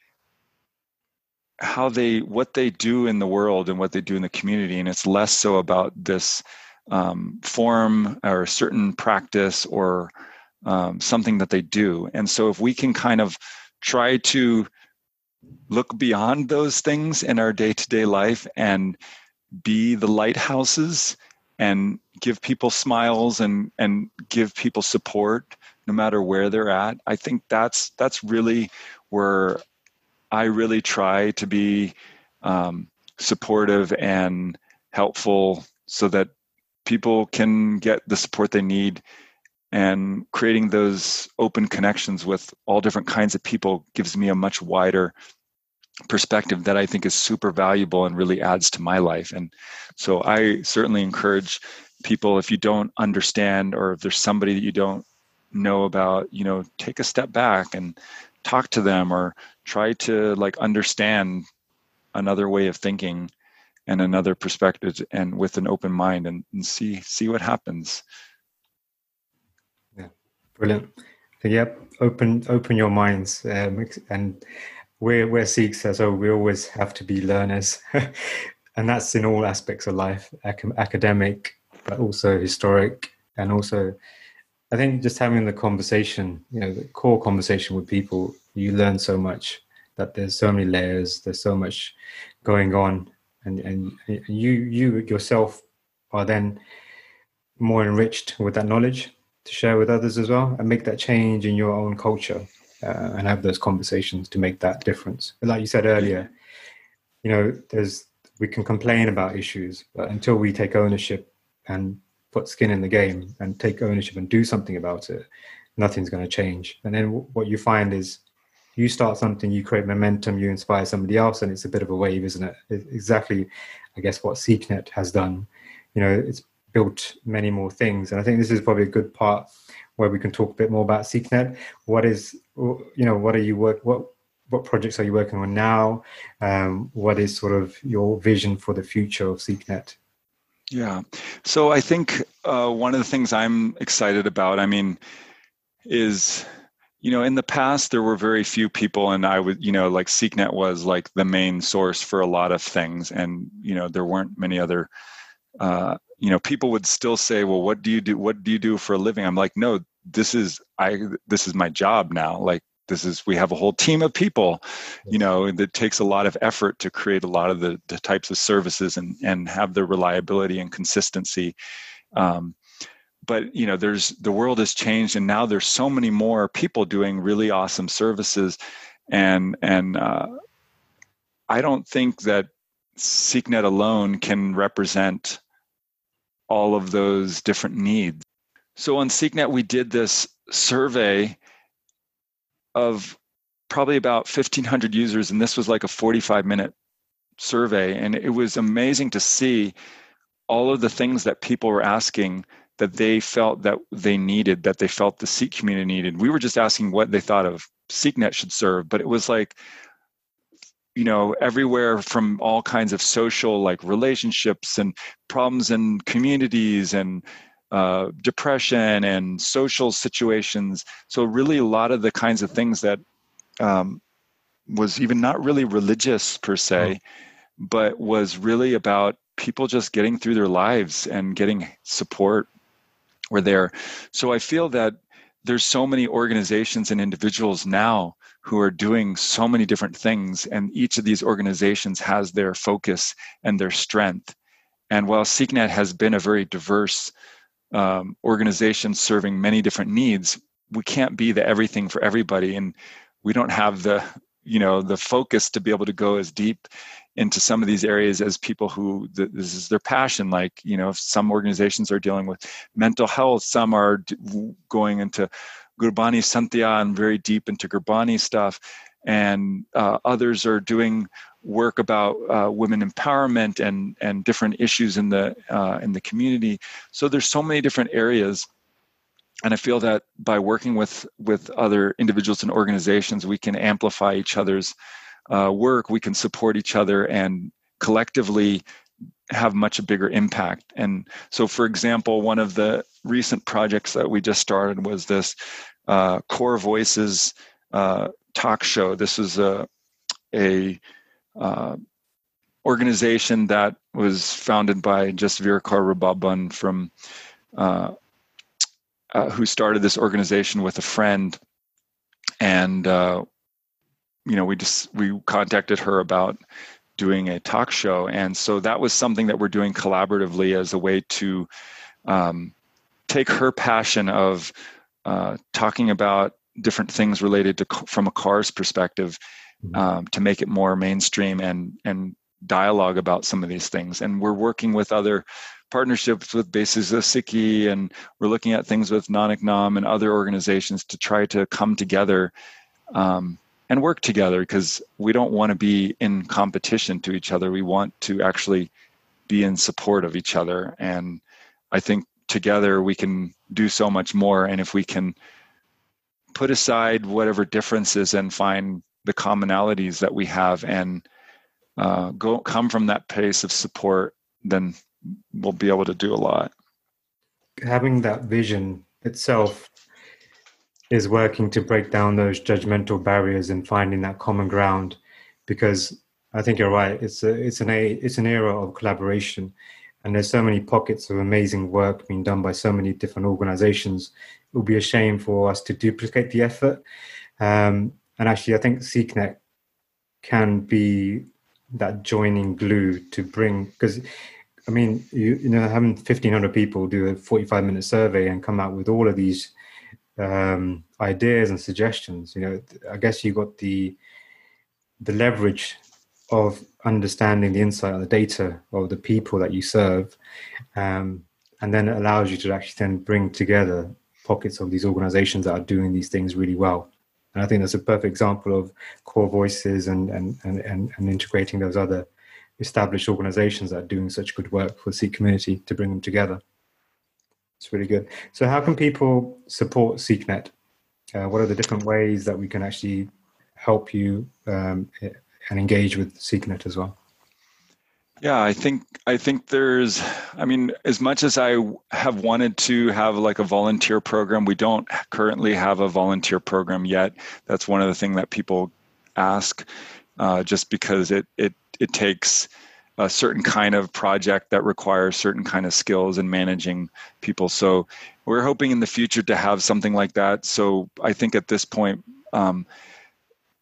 how they what they do in the world and what they do in the community and it's less so about this um, form or certain practice or um, something that they do. And so if we can kind of try to look beyond those things in our day to day life and be the lighthouses and give people smiles and and give people support no matter where they're at i think that's that's really where i really try to be um, supportive and helpful so that people can get the support they need and creating those open connections with all different kinds of people gives me a much wider perspective that I think is super valuable and really adds to my life. And so I certainly encourage people if you don't understand or if there's somebody that you don't know about, you know, take a step back and talk to them or try to like understand another way of thinking and another perspective and with an open mind and, and see see what happens. Yeah. Brilliant. So, yep, open open your minds, um, and we're we're Sikhs, so we always have to be learners, and that's in all aspects of life, ac- academic, but also historic, and also, I think just having the conversation, you know, the core conversation with people, you learn so much. That there's so many layers, there's so much going on, and and you you yourself are then more enriched with that knowledge to share with others as well and make that change in your own culture uh, and have those conversations to make that difference. But like you said earlier, you know, there's we can complain about issues, but until we take ownership and put skin in the game and take ownership and do something about it, nothing's going to change. And then w- what you find is you start something, you create momentum, you inspire somebody else, and it's a bit of a wave, isn't it? It's exactly, I guess, what SikhNet has done. You know, it's built many more things. And I think this is probably a good part where we can talk a bit more about SikhNet. What is, you know, what are you work, what, what projects are you working on now? Um, what is sort of your vision for the future of SikhNet? Yeah. So I think uh, one of the things I'm excited about, I mean, is you know in the past there were very few people and i would you know like SikhNet was like the main source for a lot of things and you know there weren't many other uh, you know people would still say well what do you do what do you do for a living? I'm like no this is i this is my job now like this is we have a whole team of people you know that takes a lot of effort to create a lot of the, the types of services and and have the reliability and consistency um, but you know there's the world has changed and now there's so many more people doing really awesome services and and uh, i don't think that SikhNet alone can represent all of those different needs. So on SikhNet we did this survey of probably about 1,500 users, and this was like a 45 minute survey. And it was amazing to see all of the things that people were asking that they felt that they needed, that they felt the Sikh community needed. We were just asking what they thought of SikhNet should serve, but it was like, you know, everywhere from all kinds of social like relationships and problems in communities and uh, depression and social situations. So really, a lot of the kinds of things that um, was even not really religious per se, mm. but was really about people just getting through their lives and getting support were there. So I feel that there's so many organizations and individuals now who are doing so many different things and each of these organizations has their focus and their strength and while SikhNet has been a very diverse um, organization serving many different needs we can't be the everything for everybody and we don't have the you know the focus to be able to go as deep into some of these areas as people who this is their passion. Like you know some organizations are dealing with mental health some are going into gurbani santya and very deep into gurbani stuff. And uh, others are doing work about uh, women empowerment and and different issues in the uh, in the community. So there's so many different areas and I feel that by working with with other individuals and organizations, we can amplify each other's uh, work. We can support each other and collectively have much a bigger impact. And so, for example, one of the recent projects that we just started was this uh, Kaur Voices uh, talk show. This is a a uh, organization that was founded by just Kaur Rababan from uh, who started this organization with a friend, and uh, you know we just we contacted her about doing a talk show, and so that was something that we're doing collaboratively as a way to um, take her passion of uh, talking about different things related to from a Kaur's perspective mm-hmm. um, to make it more mainstream and and dialogue about some of these things. And we're working with other partnerships with Basis Sikhi, and we're looking at things with Nanak Naam and other organizations to try to come together um, and work together because we don't want to be in competition to each other. We want to actually be in support of each other. And I think together we can do so much more. And if we can put aside whatever differences and find the commonalities that we have and uh, go come from that place of support, then we'll be able to do a lot. Having that vision itself is working to break down those judgmental barriers and finding that common ground because I think you're right. It's a, it's an a, it's an era of collaboration, and there's so many pockets of amazing work being done by so many different organisations. It would be a shame for us to duplicate the effort. Um, and actually, I think SikhNet can be that joining glue to bring because I mean, you, you know, having 1,500 people do a 45 minute survey and come out with all of these um, ideas and suggestions, you know, I guess you got the the leverage of understanding the insight of the data of the people that you serve, um, and then it allows you to actually then bring together pockets of these organizations that are doing these things really well. And I think that's a perfect example of Kaur voices and and and, and, and integrating those other established organizations that are doing such good work for the Sikh community to bring them together. It's really good. So, how can people support SikhNet? Uh, what are the different ways that we can actually help you um, and engage with SikhNet as well? Yeah, I think I think there's I mean as much as I have wanted to have like a volunteer program, we don't currently have a volunteer program yet. That's one of the things that people ask uh, just because it it it takes a certain kind of project that requires certain kind of skills in managing people. So we're hoping in the future to have something like that. So I think at this point, um,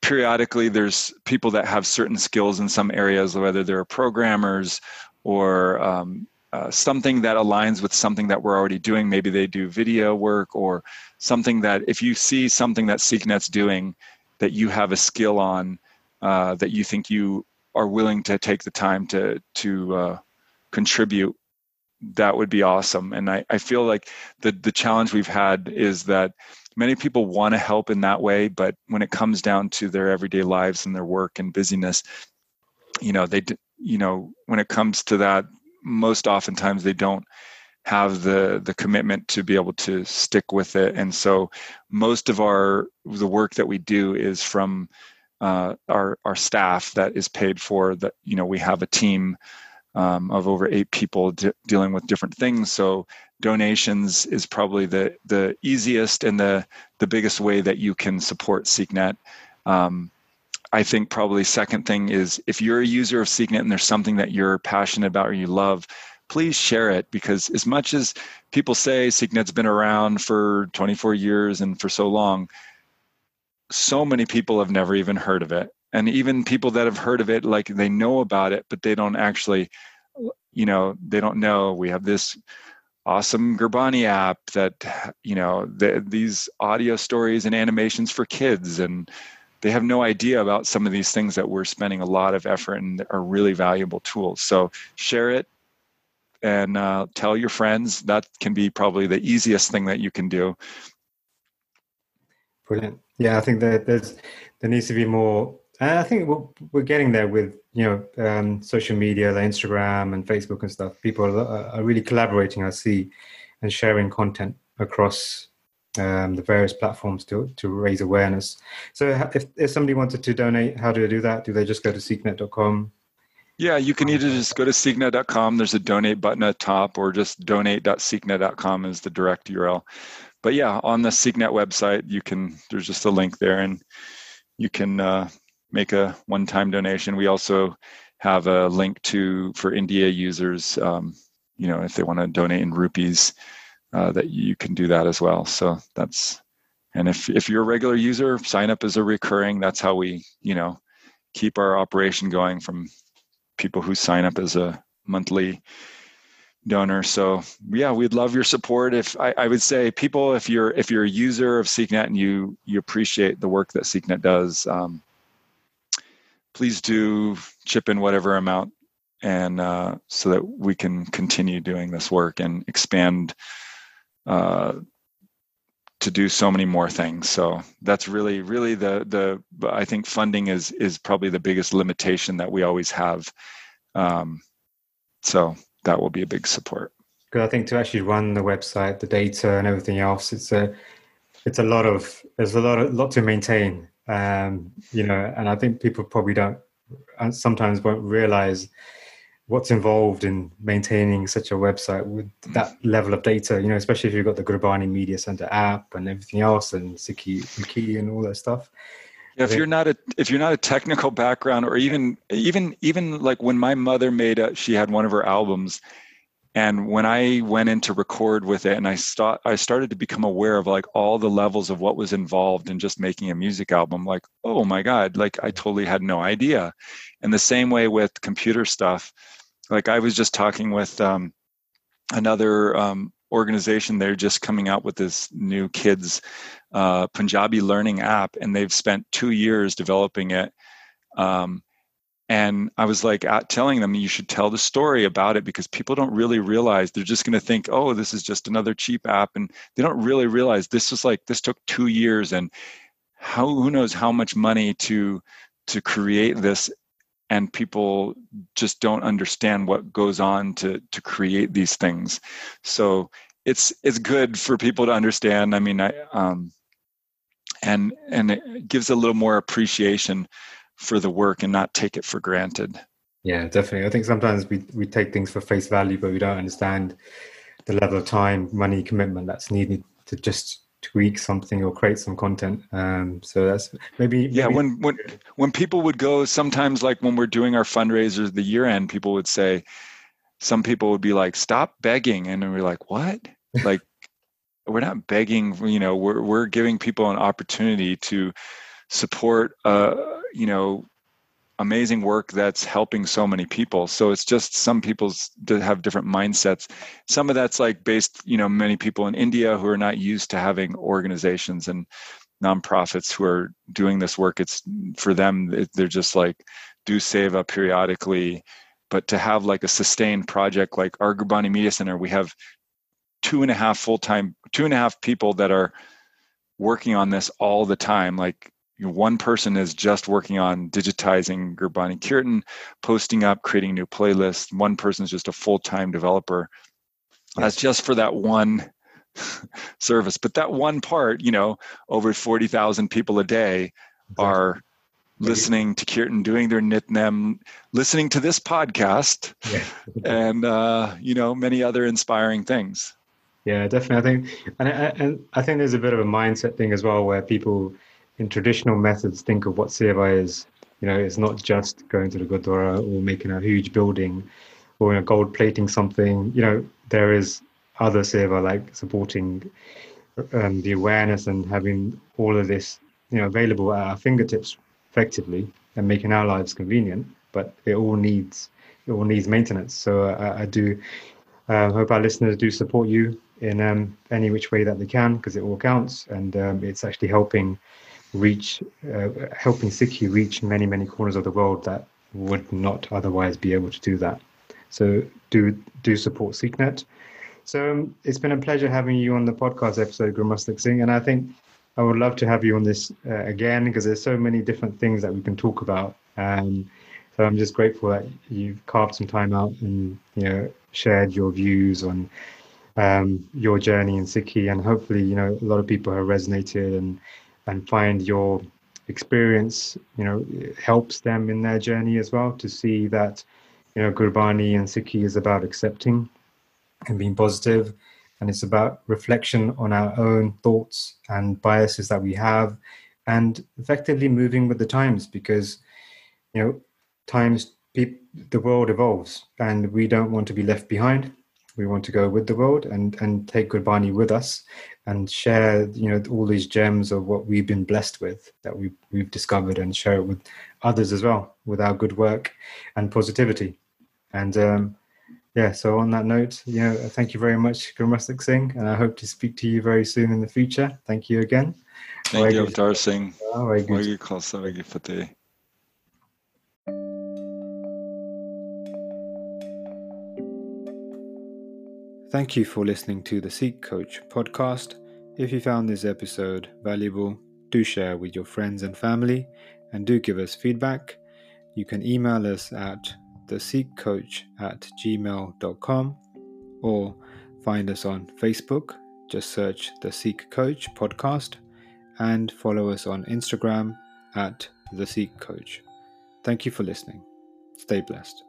periodically there's people that have certain skills in some areas, whether they're programmers or um, uh, something that aligns with something that we're already doing. Maybe they do video work or something that if you see something that SikhNet's doing that you have a skill on uh, that you think you are willing to take the time to to uh, contribute, that would be awesome. And I, I feel like the the challenge we've had is that many people want to help in that way but when it comes down to their everyday lives and their work and busyness you know they you know when it comes to that most oftentimes they don't have the the commitment to be able to stick with it and so most of our the work that we do is from uh, our our staff that is paid for that you know we have a team um, of over eight people de- dealing with different things. So donations is probably the the easiest and the the biggest way that you can support SikhNet um, I think probably second thing is if you're a user of SikhNet and there's something that you're passionate about or you love, please share it because as much as people say SikhNet's been around for 24 years and for so long, so many people have never even heard of it. And even people that have heard of it, like they know about it, but they don't actually, you know, they don't know we have this awesome Gurbani app that, you know, the, these audio stories and animations for kids and they have no idea about some of these things that we're spending a lot of effort and are really valuable tools. So share it and uh, tell your friends. That can be probably the easiest thing that you can do. Brilliant. Yeah, I think that there's there needs to be more. I think we're, we're getting there with you know um, social media, like Instagram and Facebook and stuff. People are, are really collaborating. I see and sharing content across um, the various platforms to to raise awareness. So if, if somebody wanted to donate, how do they do that? Do they just go to sikhnet.com? Yeah, you can either just go to sikhnet.com. There's a donate button at top, or just donate.sikhnet.com is the direct URL. But yeah, on the SikhNet website, you can. There's just a link there, and you can uh, make a one-time donation. We also have a link to for India users. Um, you know, if they want to donate in rupees, uh, that you can do that as well. So that's and if if you're a regular user, sign up as a recurring. That's how we you know keep our operation going from people who sign up as a monthly donor. So yeah, we'd love your support. If I, I, would say people, if you're if you're a user of SikhNet and you you appreciate the work that SikhNet does, um, please do chip in whatever amount, and uh, so that we can continue doing this work and expand uh, to do so many more things. So that's really, really the the. I think funding is is probably the biggest limitation that we always have. Um, so that will be a big support. Because I think to actually run the website, the data, and everything else, it's a it's a lot of there's a lot of lot to maintain. Um, you know, and I think people probably don't and sometimes won't realize what's involved in maintaining such a website with that level of data, you know, especially if you've got the Gurbani Media Center app and everything else and Siki Key and all that stuff. Yeah, if you're not a if you're not a technical background or even even even like when my mother made a she had one of her albums and when I went in to record with it and I start I started to become aware of like all the levels of what was involved in just making a music album like oh my god like I totally had no idea. And the same way with computer stuff like I was just talking with um, another um, organization. They're just coming out with this new kids uh, Punjabi learning app, and they've spent two years developing it. Um, and I was like at telling them you should tell the story about it because people don't really realize they're just going to think, oh, this is just another cheap app, and they don't really realize this was like this took two years and how who knows how much money to to create this and people just don't understand what goes on to to create these things so it's it's good for people to understand i mean i um and and it gives a little more appreciation for the work and not take it for granted yeah definitely i think sometimes we we take things for face value but we don't understand the level of time money commitment that's needed to just tweak something or create some content. Um, so that's maybe, maybe, yeah. When when when people would go, sometimes like when we're doing our fundraisers, the year end, people would say, some people would be like, "Stop begging," and we're like, "What?" Like we're not begging. You know, we're we're giving people an opportunity to support. Uh, you know, amazing work that's helping so many people so it's just some people have different mindsets some of that's like based you know many people in india who are not used to having organizations and nonprofits who are doing this work it's for them they're just like do save up periodically but to have like a sustained project like our Gurbani Media Center, we have two and a half full time, two and a half people that are working on this all the time. Like you know, one person is just working on digitizing Gurbani Kirtan, posting up, creating new playlists. One person is just a full time developer. That's just for that one service. But that one part, you know, over 40,000 people a day are listening to Kirtan, doing their nitnem, listening to this podcast, yeah. and uh, you know many other inspiring things. Yeah, definitely. I think, and I, and I think there's a bit of a mindset thing as well, where people in traditional methods think of what seva is. You know, it's not just going to the gurdwara or making a huge building or you know, gold plating something. You know, there is other seva like supporting um, the awareness and having all of this, you know, available at our fingertips effectively and making our lives convenient. But it all needs it all needs maintenance. So uh, I do uh, hope our listeners do support you in um, any which way that they can because it all counts and um, it's actually helping reach uh, helping Sikhi reach many many corners of the world that would not otherwise be able to do that. So do do support SikhNet. So um, it's been a pleasure having you on the podcast episode, Gurumustuk Singh, and I think I would love to have you on this uh, again because there's so many different things that we can talk about. Um, so I'm just grateful that you've carved some time out and you know shared your views on um, your journey in Sikhi, and hopefully you know a lot of people have resonated and and find your experience you know helps them in their journey as well to see that you know Gurbani and Sikhi is about accepting and being positive and it's about reflection on our own thoughts and biases that we have and effectively moving with the times because you know times the world evolves and we don't want to be left behind we want to go with the world and and take Gurbani with us and share you know all these gems of what we've been blessed with that we we've discovered and share it with others as well with our good work and positivity and um, yeah, so on that note, you know, thank you very much, Gurumustuk Singh, and I hope to speak to you very soon in the future. Thank you again. Thank you, Avtar Singh. Thank you for listening to the Sikh Coach podcast. If you found this episode valuable, do share with your friends and family and do give us feedback. You can email us at thesikhcoach at gmail.com or find us on Facebook. Just search the Sikh Coach podcast and follow us on Instagram at the Sikh Coach. Thank you for listening. Stay blessed.